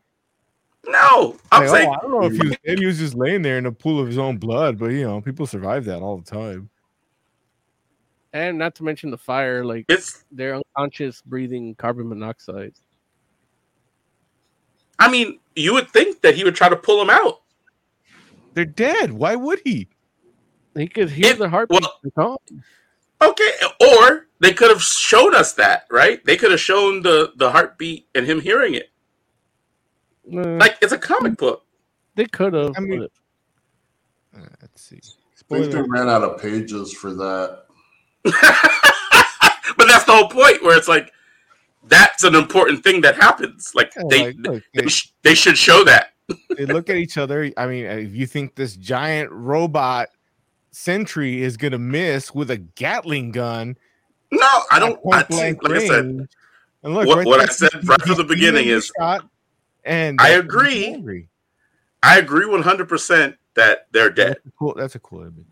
No, I'm Like, oh, saying oh, I don't know if he was, he was just laying there in a pool of his own blood, but you know, people survive that all the time. And not to mention the fire, like it's. they're unconscious breathing carbon monoxide. I mean, you would think that he would try to pull him out. They're dead. Why would he? He could hear It- the heartbeat. well- Okay, or they could have shown us that, right? They could have shown the the heartbeat and him hearing it. Uh, Like it's a comic book. they could have. I mean- Uh, let's see. I think they ran out of pages for that. but that's the whole point where it's like that's an important thing that happens. Like Yeah, they like, look, they, they, sh- they should show that. they look at each other. I mean, if you think this giant robot sentry is gonna miss with a Gatling gun, No, I don't. I, like I said, range, and look, what- what I said right from the beginning is- shot, and I that's when he's agree. I agree one hundred percent that they're dead. That's a cool. That's a cool image.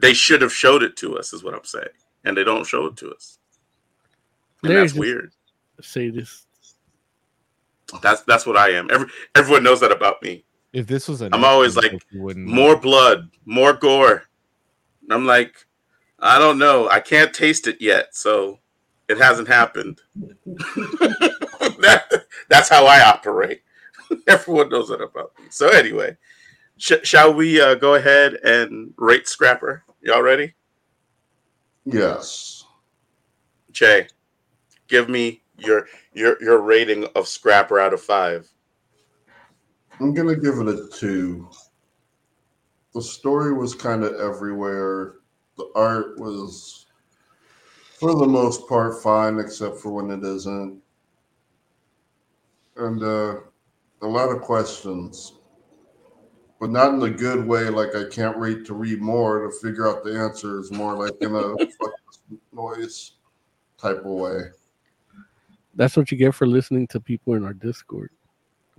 They should have showed it to us, is what I'm saying, and they don't show it to us. And Larry's that's just- weird. Say this. That's that's what I am. Every everyone knows that about me. If this was a, I'm always like, book, you More blood, more gore. And I'm like, I don't know. I can't taste it yet, so it hasn't happened. that, that's how I operate. Everyone knows that about me. So anyway, sh- shall we uh, go ahead and rate Scrapper? Y'all ready? Yes. Jay, give me your your your rating of Scrapper out of five. I'm gonna give it a two. The story was kind of everywhere. The art was, for the most part, fine, except for when it isn't. And uh, a lot of questions, but not in a good way. Like I can't wait to read more to figure out the answers. More like in a noise type of way. That's what you get for listening to people in our Discord.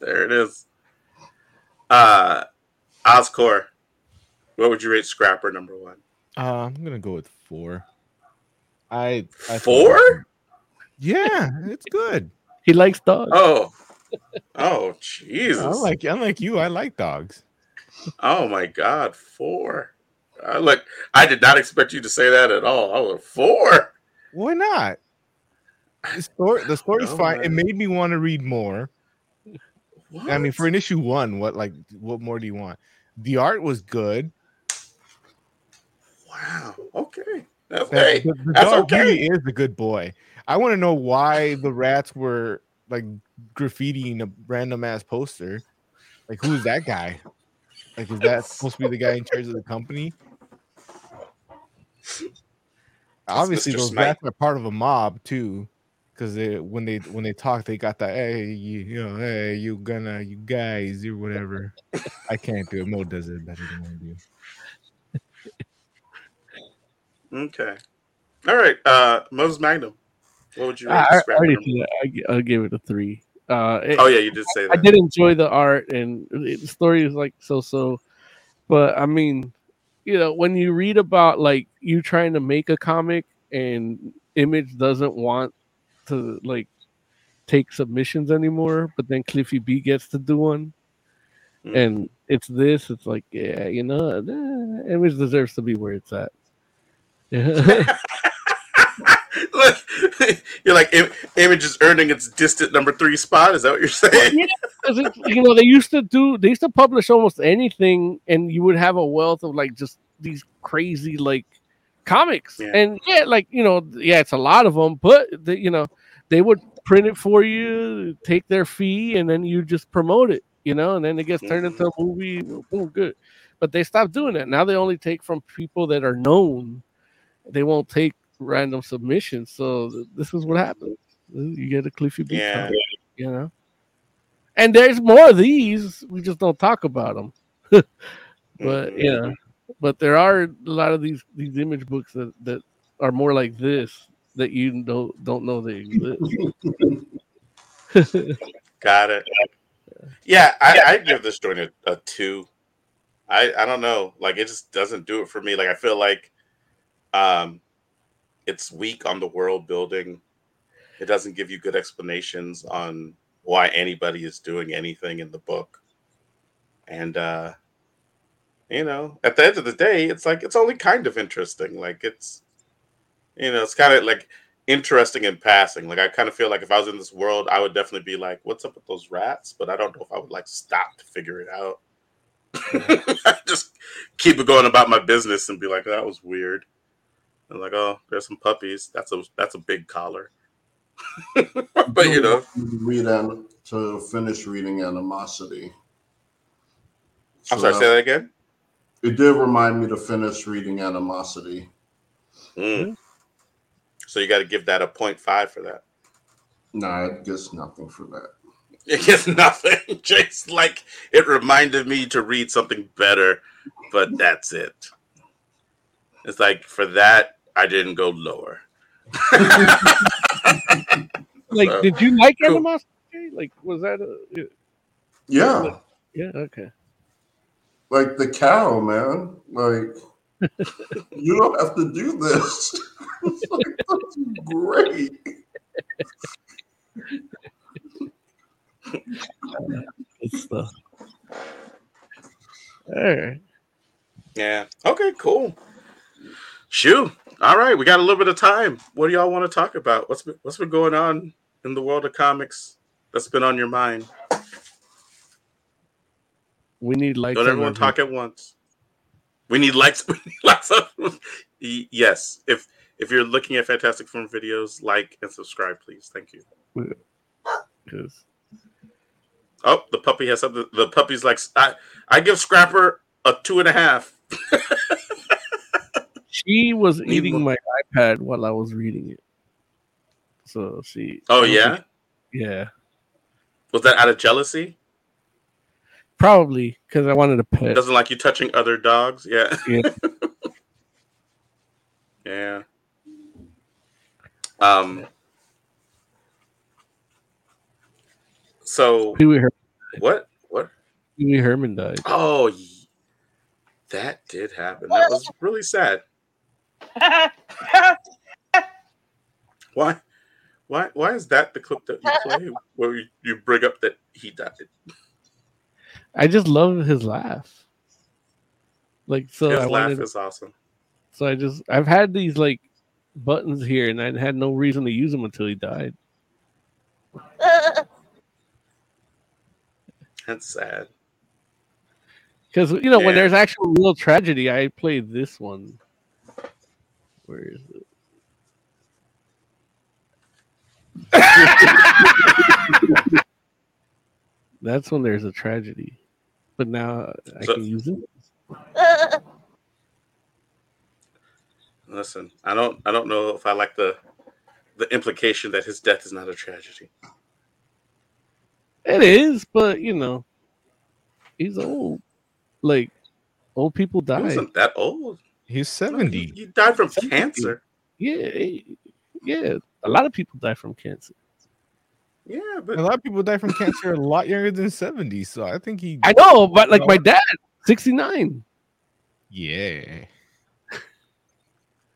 there it is. Uh Oscor, what would you rate Scrapper number one? Uh, I'm gonna go with four. I, I Four? Yeah, it's good. He likes dogs. Oh, oh, Jesus! Unlike unlike you, I like dogs. Oh my God, four. Uh, look, I did not expect you to say that at all. I was four. Why not? The story, the story's No, fine. It made me want to read more. What? I mean, for an issue one, what like what more do you want? The art was good. wow. Okay. That's, That- hey, the, the that's dog okay. really is a good boy. I want to know why the rats were like graffitiing a random ass poster. Like, who's that guy? Like, is that supposed to be the guy in charge of the company? Obviously, those rats are part of a mob too, because they when they when they talk, they got that hey you, you know hey you gonna you guys or whatever. I can't do it. Mo does it better than I do. Okay. All right. Uh, Moses Magnum. What would you rate I, I already did. I, I'll give it a three. Uh, it- Oh yeah, you did say that. I did enjoy the art and it- the story is like so so, but I mean, you know, when you read about like you trying to make a comic and Image doesn't want to like take submissions anymore, but then Cliffy B gets to do one, Mm. and it's this. It's like, yeah, you know, eh, Image deserves to be where it's at. Look, you're like Im- Image is earning its distant number three spot. Is that what you're saying? yeah, it's- you know, they used to do they used to publish almost anything, and you would have a wealth of like just these crazy like comics. Yeah. And yeah, like you know, yeah, it's a lot of them, but the, you know, they would print it for you, take their fee, and then you just promote it. You know, and then it gets turned into a mm-hmm. movie. Boom, good. But they stopped doing that. Now they only take from people that are known. They won't take random submissions. So th- this is what happens. You get a Cliffy B. Yeah. comic, You know. And there's more of these. We just don't talk about them. but you know, but there are a lot of these these image books that that are more like this that you don't don't know they exist. Got it. Yeah, I, I'd give this joint a, a two. I I don't know, like it just doesn't do it for me. Like I feel like, um, it's weak on the world building. It doesn't give you good explanations on why anybody is doing anything in the book. And uh you know, at the end of the day, it's like it's only kind of interesting. Like it's you know, it's kind of like interesting in passing. Like I kind of feel like if I was in this world, I would definitely be like, "What's up with those rats?" But I don't know if I would like stop to figure it out. Just keep it going about my business and be like, "That was weird." I'm like, "Oh, there's some puppies. That's a that's a big collar." but you know, read an, to finish reading Animosity. I'm sorry. Say that again. It did remind me to finish reading Animosity. Mm. So you got to give that a 0.5 for that. No, it gets nothing for that. It gets nothing. Just like it reminded me to read something better, but that's it. It's like for that, I didn't go lower. like, Uh, did you like cool. Animosity? Like, was that a Yeah, yeah? Okay. like the cow, man. Like you don't have to do this. Like, that's great. Good stuff. All right. Yeah. Okay, cool. Shoo. All right, we got a little bit of time. What do y'all want to talk about? What's been, what's been going on in the world of comics that's been on your mind? We need likes. Don't everyone talk at once. We need likes. We need likes. yes. If if you're looking at Fantastic Forum videos, like and subscribe, please. Thank you. Because Oh, the puppy has something. The puppy's like I. I give Scrapper a two and a half. she was eating my iPad while I was reading it. So she. Oh don't yeah. yeah. Was that out of jealousy? Probably because I wanted a pet. Doesn't like you touching other dogs. Yeah. Yeah. yeah. Um. So Pee Wee Her- what? What? Pee Wee Herman died. Oh, that did happen. That was really sad. Why? Why? Why is that the clip that you play where you, you bring up that he died? I just love his laugh. Like so, His I laugh wanted. is awesome. So I just I've had these like buttons here, and I had no reason to use them until he died. That's sad. Because you know when there's actual real tragedy, I play this one. Where is it? That's when there's a tragedy, but now I So- can use it. Listen, I don't I don't know if I like the the implication that his death is not a tragedy. It is, but you know, he's old. Like old people He die. wasn't that old. He's He, 70. he died from cancer. Yeah, yeah. A lot of people die from cancer. Yeah, but A lot of people die from cancer a lot younger than 70. So I think he. I know, but like my dad, sixty nine. Yeah.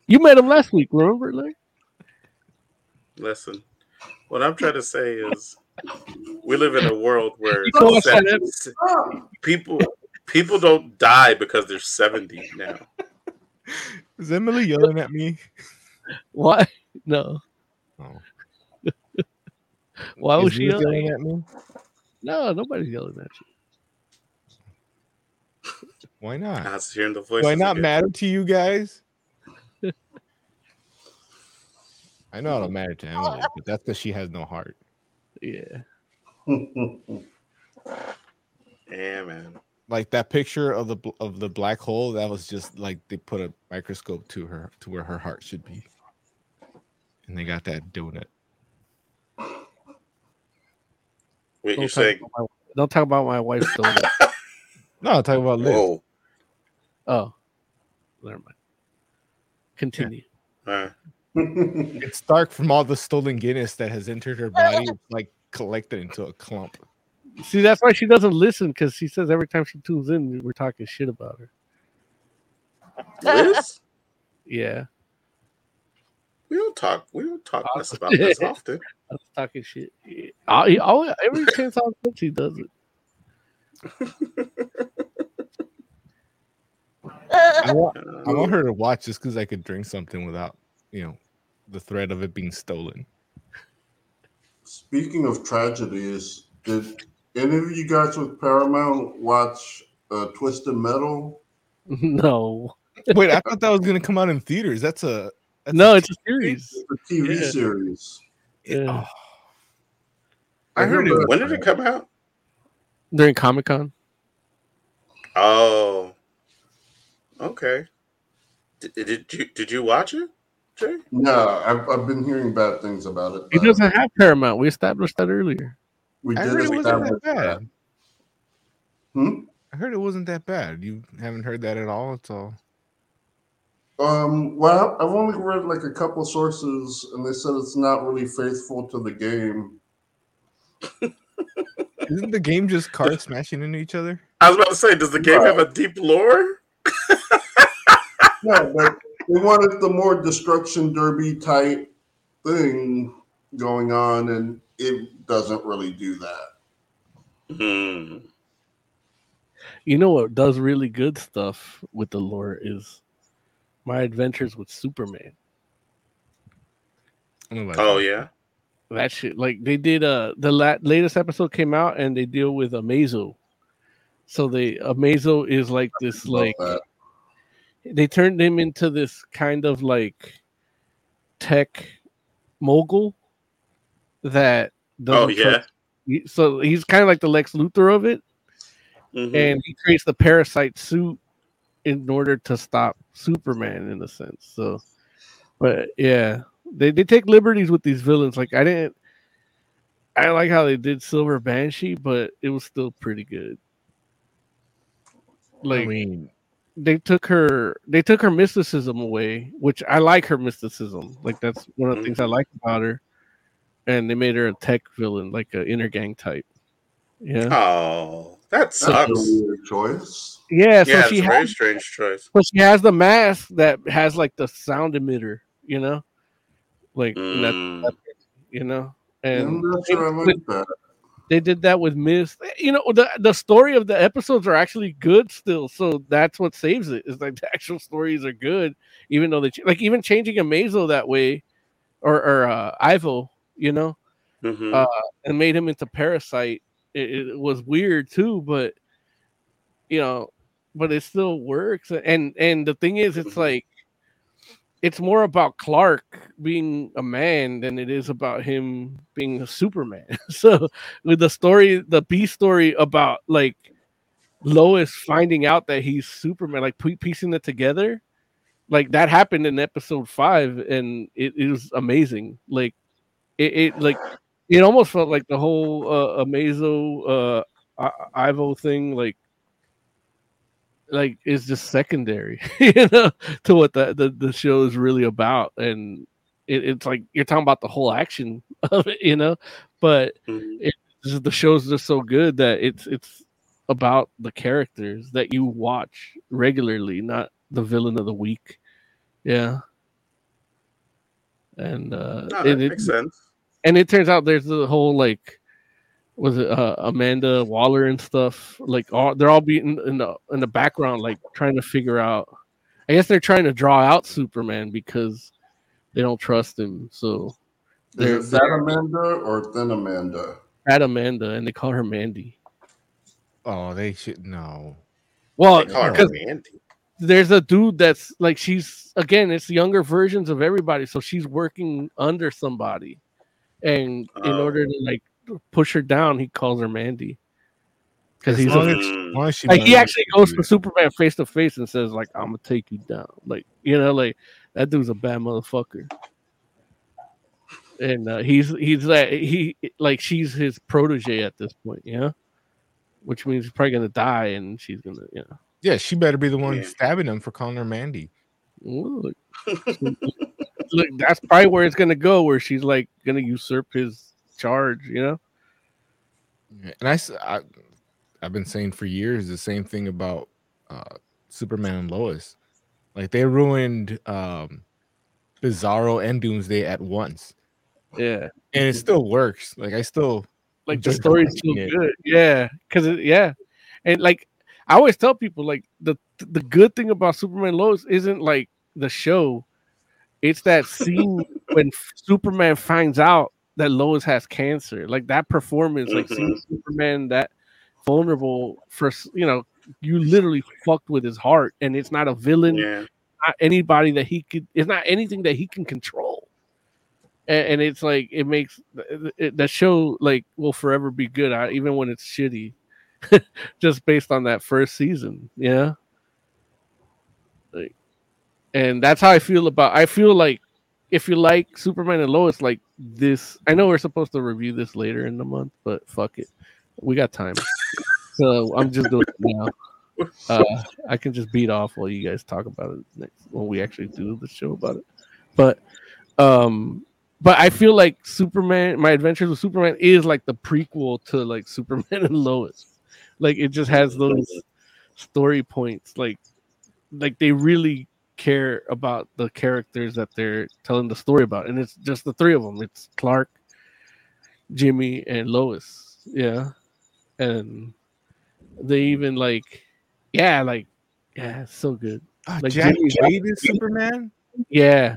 You met him last week, remember? Like, listen, what I'm trying to say is, we live in a world where You know what's se- that? se- people people don't die because they're 70 now. Is Emily yelling at me? why? No. Oh. Why was she yelling? yelling at me? No, nobody's yelling at you. Why not? I was hearing the voice. Do I not matter to you guys? I know I don't matter to Emily, but that's because she has no heart. Yeah. Yeah, man. Like that picture of the of the black hole, that was just like they put a microscope to her to where her heart should be, and they got that donut. Wait, Don't you're talk saying? about my- Don't talk about my wife's donut. No, I'm talking about Liz. Whoa. oh, never mind. Continue. Uh, It's dark from all the stolen Guinness that has entered her body. It's like collected into a clump. See, that's why she doesn't listen because she says every time she tunes in, we're talking shit about her. Liz? Yeah, we don't talk. We don't talk less about this often. I was talking shit. Yeah. I, I, every chance I get, she does it. I want, I Uh, want her to watch just because I could drink something without, you know, the threat of it being stolen. Speaking of tragedies, did any of you guys with Paramount watch uh, Twisted Metal? No, Wait, I thought that was gonna come out in theaters. That's a that's no, a it's a series. The TV Yeah. series. Yeah. I heard it. when did it come out? During Comic Con. Oh, okay. Did, did you did you watch it, Jay? No, I've, I've been hearing bad things about it. He but doesn't have Paramount. We established that earlier. We I did heard it wasn't that that. bad. Hmm? I heard it wasn't that bad. You haven't heard that at all. It's all. Um, well, I've only read like a couple sources, and they said it's not really faithful to the game. Isn't the game just cars smashing into each other? I was about to say, does the game have a deep lore? No, but they wanted the more destruction derby type thing going on, and it doesn't really do that. Hmm. You know what does really good stuff with the lore is my adventures with Superman. Oh yeah. That shit, like they did. Uh, the la- latest episode came out, and they deal with Amazo. So they Amazo is like this, like they turned him into this kind of like tech mogul that. Oh, yeah. trust- So he's kind of like the Lex Luthor of it, Mhm. and he creates the parasite suit in order to stop Superman in a sense. So, but yeah, they they take liberties with these villains. Like I didn't, I like how they did Silver Banshee, but it was still pretty good. Like I mean, they took her they took her mysticism away, which I like her mysticism. Like that's one of the things I like about her. And they made her a tech villain, like an inner gang type. Yeah. Oh, that That's a sucks. weird choice. Yeah, so yeah, she it's a very strange choice. so she has the mask that has like the sound emitter, you know? Like Mm. that- you know, I'm and not sure I like that. they did that with Miss. You know, the the story of the episodes are actually good still, so that's what saves it. Is like the actual stories are good, even though they ch- like even changing a Amazo that way, or or uh, Ivo, you know, Mhm. uh, and made him into Parasite. It, it was weird too, but you know, but it still works. And and the thing is, it's like it's more about Clark being a man than it is about him being a Superman. so with the story, the B story about like Lois finding out that he's Superman, like pie- piecing it together, like that happened in episode five, and it, it was amazing. Like it, it like it almost felt like the whole uh, Amazo uh I- Ivo thing, like like is just secondary, you know, to what the, the the show is really about, and it, it's like you're talking about the whole action of it, you know, but it, just- the show's just so good that it's it's about the characters that you watch regularly, not the villain of the week. Yeah. And uh No, that it- makes sense. And it turns out there's the whole like was it uh, Amanda Waller and stuff like all they're all being in the in the background like trying to figure out I guess they're trying to draw out Superman because they don't trust him. So they're, Is it Fat Amanda or Thin Amanda? at Amanda and they call her Mandy. Oh, they should no. Well, They call her because Mandy. there's a dude that's like she's again, it's younger versions of everybody, so she's working under somebody, and in Oh. order to like push her down, he calls her Mandy because he's long a, as- as long as she like he actually goes to for. Superman face to face and says like I'm gonna take you down, like you know, like that dude's a bad motherfucker. And uh, he's he's like he like she's his protege at this point, yeah, which means he's probably gonna die, and she's gonna, you know. Yeah, she better be the one Yeah. stabbing him for calling her Mandy. Ooh, look. that's probably where it's gonna go, where she's like gonna usurp his charge, you know? And I, I've been saying for years the same thing about uh, Superman and Lois. Like they ruined um, Bizarro and Doomsday at once, Yeah, and it still works. Like I still like the story's still it. good, yeah, because yeah, and like I always tell people, like the the good thing about Superman Lois isn't like the show, it's that scene when Superman finds out that Lois has cancer, like that performance, like seeing mm-hmm. Superman that vulnerable for you know you literally fucked with his heart and it's not a villain Yeah. not anybody that he could it's not anything that he can control. And, and it's like it makes it, the show like will forever be good even when it's shitty. Just based on that first season yeah and that's how i feel about i feel like if you like superman and lois like this i know we're supposed to review this later in the month but fuck it we got time so i'm just doing it now uh, I can just beat off while you guys talk about it next when we actually do the show about it. But um but I feel like Superman my adventures with Superman is like the prequel to like Superman and Lois. Like it just has those story points like like they really care about the characters that they're telling the story about and it's just the three of them. It's Clark, Jimmy and Lois. Yeah. And they even like yeah, like yeah, so good. Ah, like Jack Jimmy- Quaid is Superman. Yeah,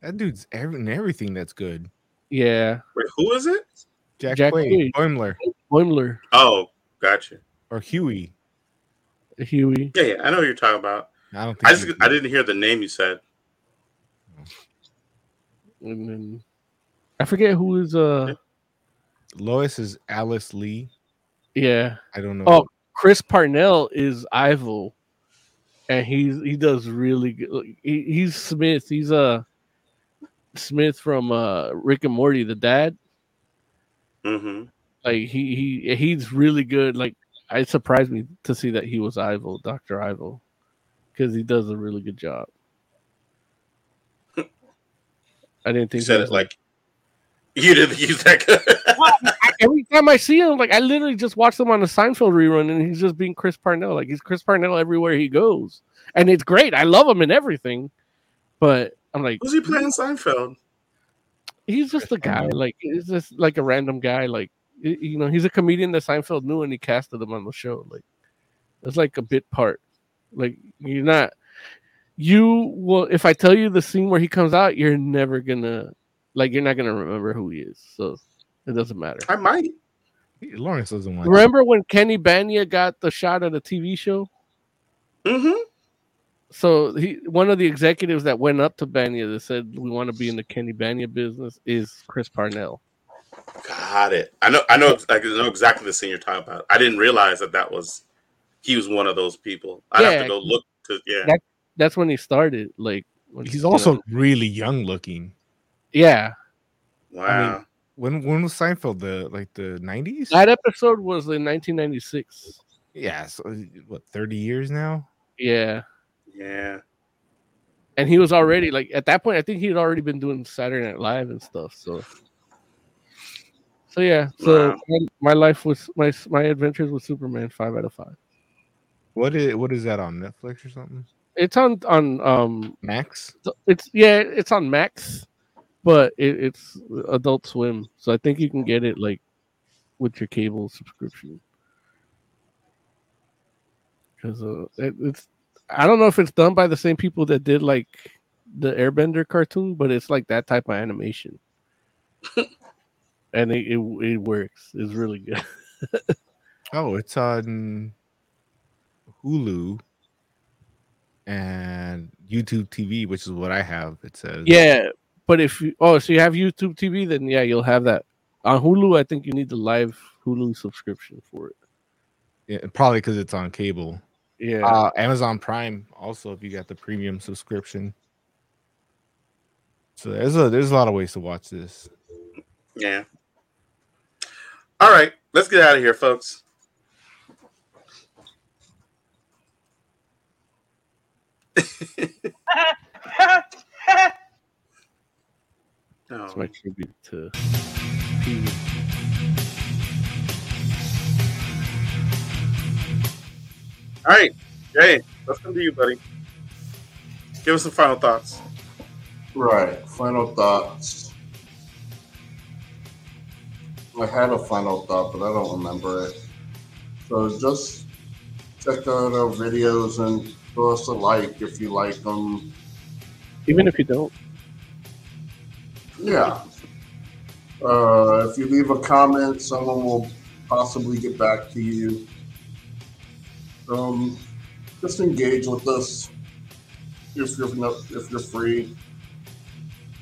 That dude's every, in everything that's good. yeah. Wait, who is it? Jack, Jack Quaid, Quaid. Boimler, Boimler, Oh, gotcha. or Huey. Huey. Yeah, yeah, I know what you're talking about. I don't think I just I didn't hear the name you said. And then I forget who is uh Lois is Alice Lee. yeah. I don't know. Oh, Chris Parnell is Ivo. And he's he does really good. He, he's Smith. He's uh Smith from uh Rick and Morty, the dad. Mm-hmm. Like he he he's really good. Like it surprised me to see that he was Ivo, Doctor Ivo, because he does a really good job. I didn't You think said he it like you didn't use that. good. I- every time I see him, like I literally just watched him on the Seinfeld rerun, and he's just being Chris Parnell. Like he's Chris Parnell everywhere he goes, and it's great. I love him in everything, but I'm like, Who's he playing Seinfeld? he's just a guy. Like he's just like a random guy. Like you know, he's a comedian that Seinfeld knew, and he casted him on the show. Like it's like a bit part. Like you're not. You will if I tell you the scene where he comes out, you're never gonna like you're not gonna remember who he is. So it doesn't matter. I might. Lawrence doesn't want. Remember when Kenny Bania got the shot at a TV show? Mm-hmm. So he, one of the executives that went up to Bania that said we want to be in the Kenny Bania business is Chris Parnell. Got it. I know. I know. I know exactly the scene you're talking about. I didn't realize that that was he was one of those people. I would have to go look to. Yeah. That- that's when he started. Like when- He's you also know. really young looking. yeah. Wow. I mean, when when was Seinfeld? The like the nineties? That episode was in 1996. Yeah, so what thirty years now? Yeah. yeah. and he was already like at that point. I think he had already been doing Saturday Night Live and stuff. So, so yeah. So Wow. my, my life was my my adventures with Superman. Five out of five. What is what is that on Netflix or something? It's on on um Max. it's yeah it's on Max, but it, it's Adult Swim. So I think you can get it like with your cable subscription. Because uh, it, it's I don't know if it's done by the same people that did like the Airbender cartoon, but it's like that type of animation, and it, it it works. It's really good. Oh, it's on Hulu and YouTube TV, which is what I have. It says yeah, but if you oh so you have YouTube TV, then yeah, you'll have that on Hulu. I think you need the live Hulu subscription for it. yeah probably because it's on cable. Yeah. Uh, Amazon Prime also if you got the premium subscription. So there's a there's a lot of ways to watch this. Yeah. All right, let's get out of here, folks. Oh. That's Oh, my tribute to Pee all right, Jay, let's come to you, buddy. Give us some final thoughts. Right. Final thoughts. I had a final thought, but I don't remember it. So just check out our videos and throw us a like if you like them. Even if you don't, Yeah. Uh, if you leave a comment, someone will possibly get back to you. Um, just engage with us if you're not, if you're free.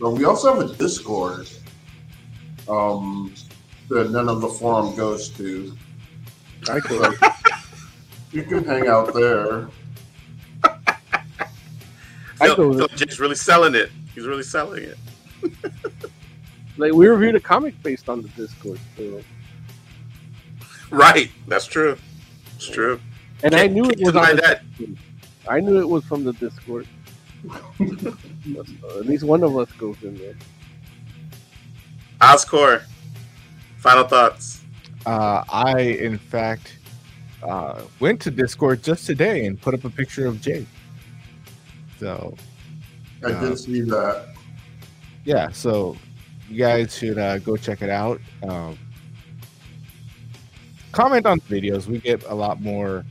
But we also have a Discord um, that none of the forum goes to. I could. You can hang out there. I Phil, go really selling it. He's really selling it. like we reviewed a comic based on the Discord, so. Right. That's true. It's true. and I Can't- knew it was on that. Discord. I knew it was from the Discord. At least one of us goes in there. Oscore, final thoughts. Uh, I in fact uh, went to Discord just today and put up a picture of Jay. So I did see that. yeah, so you guys should uh, go check it out. Um, comment on the videos. We get a lot more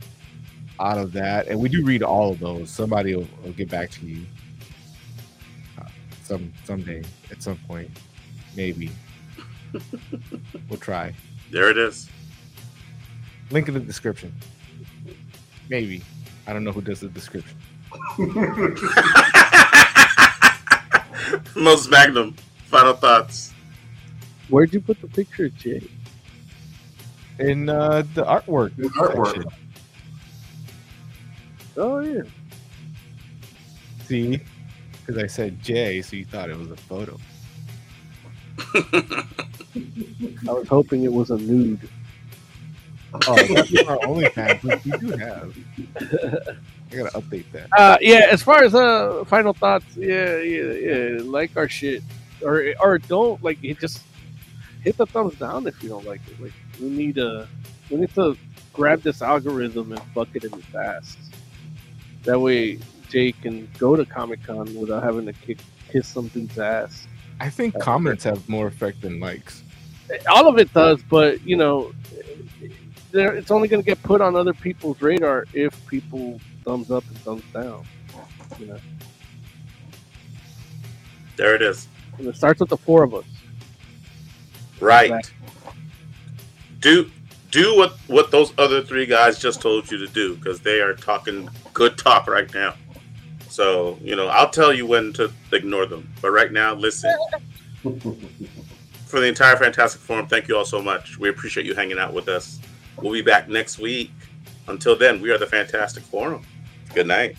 out of that, and we do read all of those. Somebody will, will get back to you uh, some someday at some point, maybe. we'll try. There it is. Link in the description. Maybe. I don't know who does the description. Most Magnum, final thoughts. Where'd you put the picture, Jay? In uh, the artwork. The artwork. section. Oh yeah. See? Because I said Jay, so you thought it was a photo. I was hoping it was a nude. Oh, that's our OnlyFans, which we do have. I gotta update that. Uh, yeah. As far as uh final thoughts, yeah, yeah, yeah. Like our shit, or or don't like it. Just hit the thumbs down if you don't like it. Like we need a we need to grab this algorithm and fuck it in the fast. That way, Jay can go to Comic Con without having to kick kiss some dude's ass. I think comments have more effect than likes. all of it does, but you know, it's only going to get put on other people's radar if people thumbs up and thumbs down. You know, There it is. and it starts with the four of us. Right. Right. Do do what what those other three guys just told you to do because they are talking good talk right now. So you know, I'll tell you when to ignore them. But right now, listen. For the entire Fantastic Forum, thank you all so much. We appreciate you hanging out with us. We'll be back next week. Until then, we are the Fantastic Forum. Good night.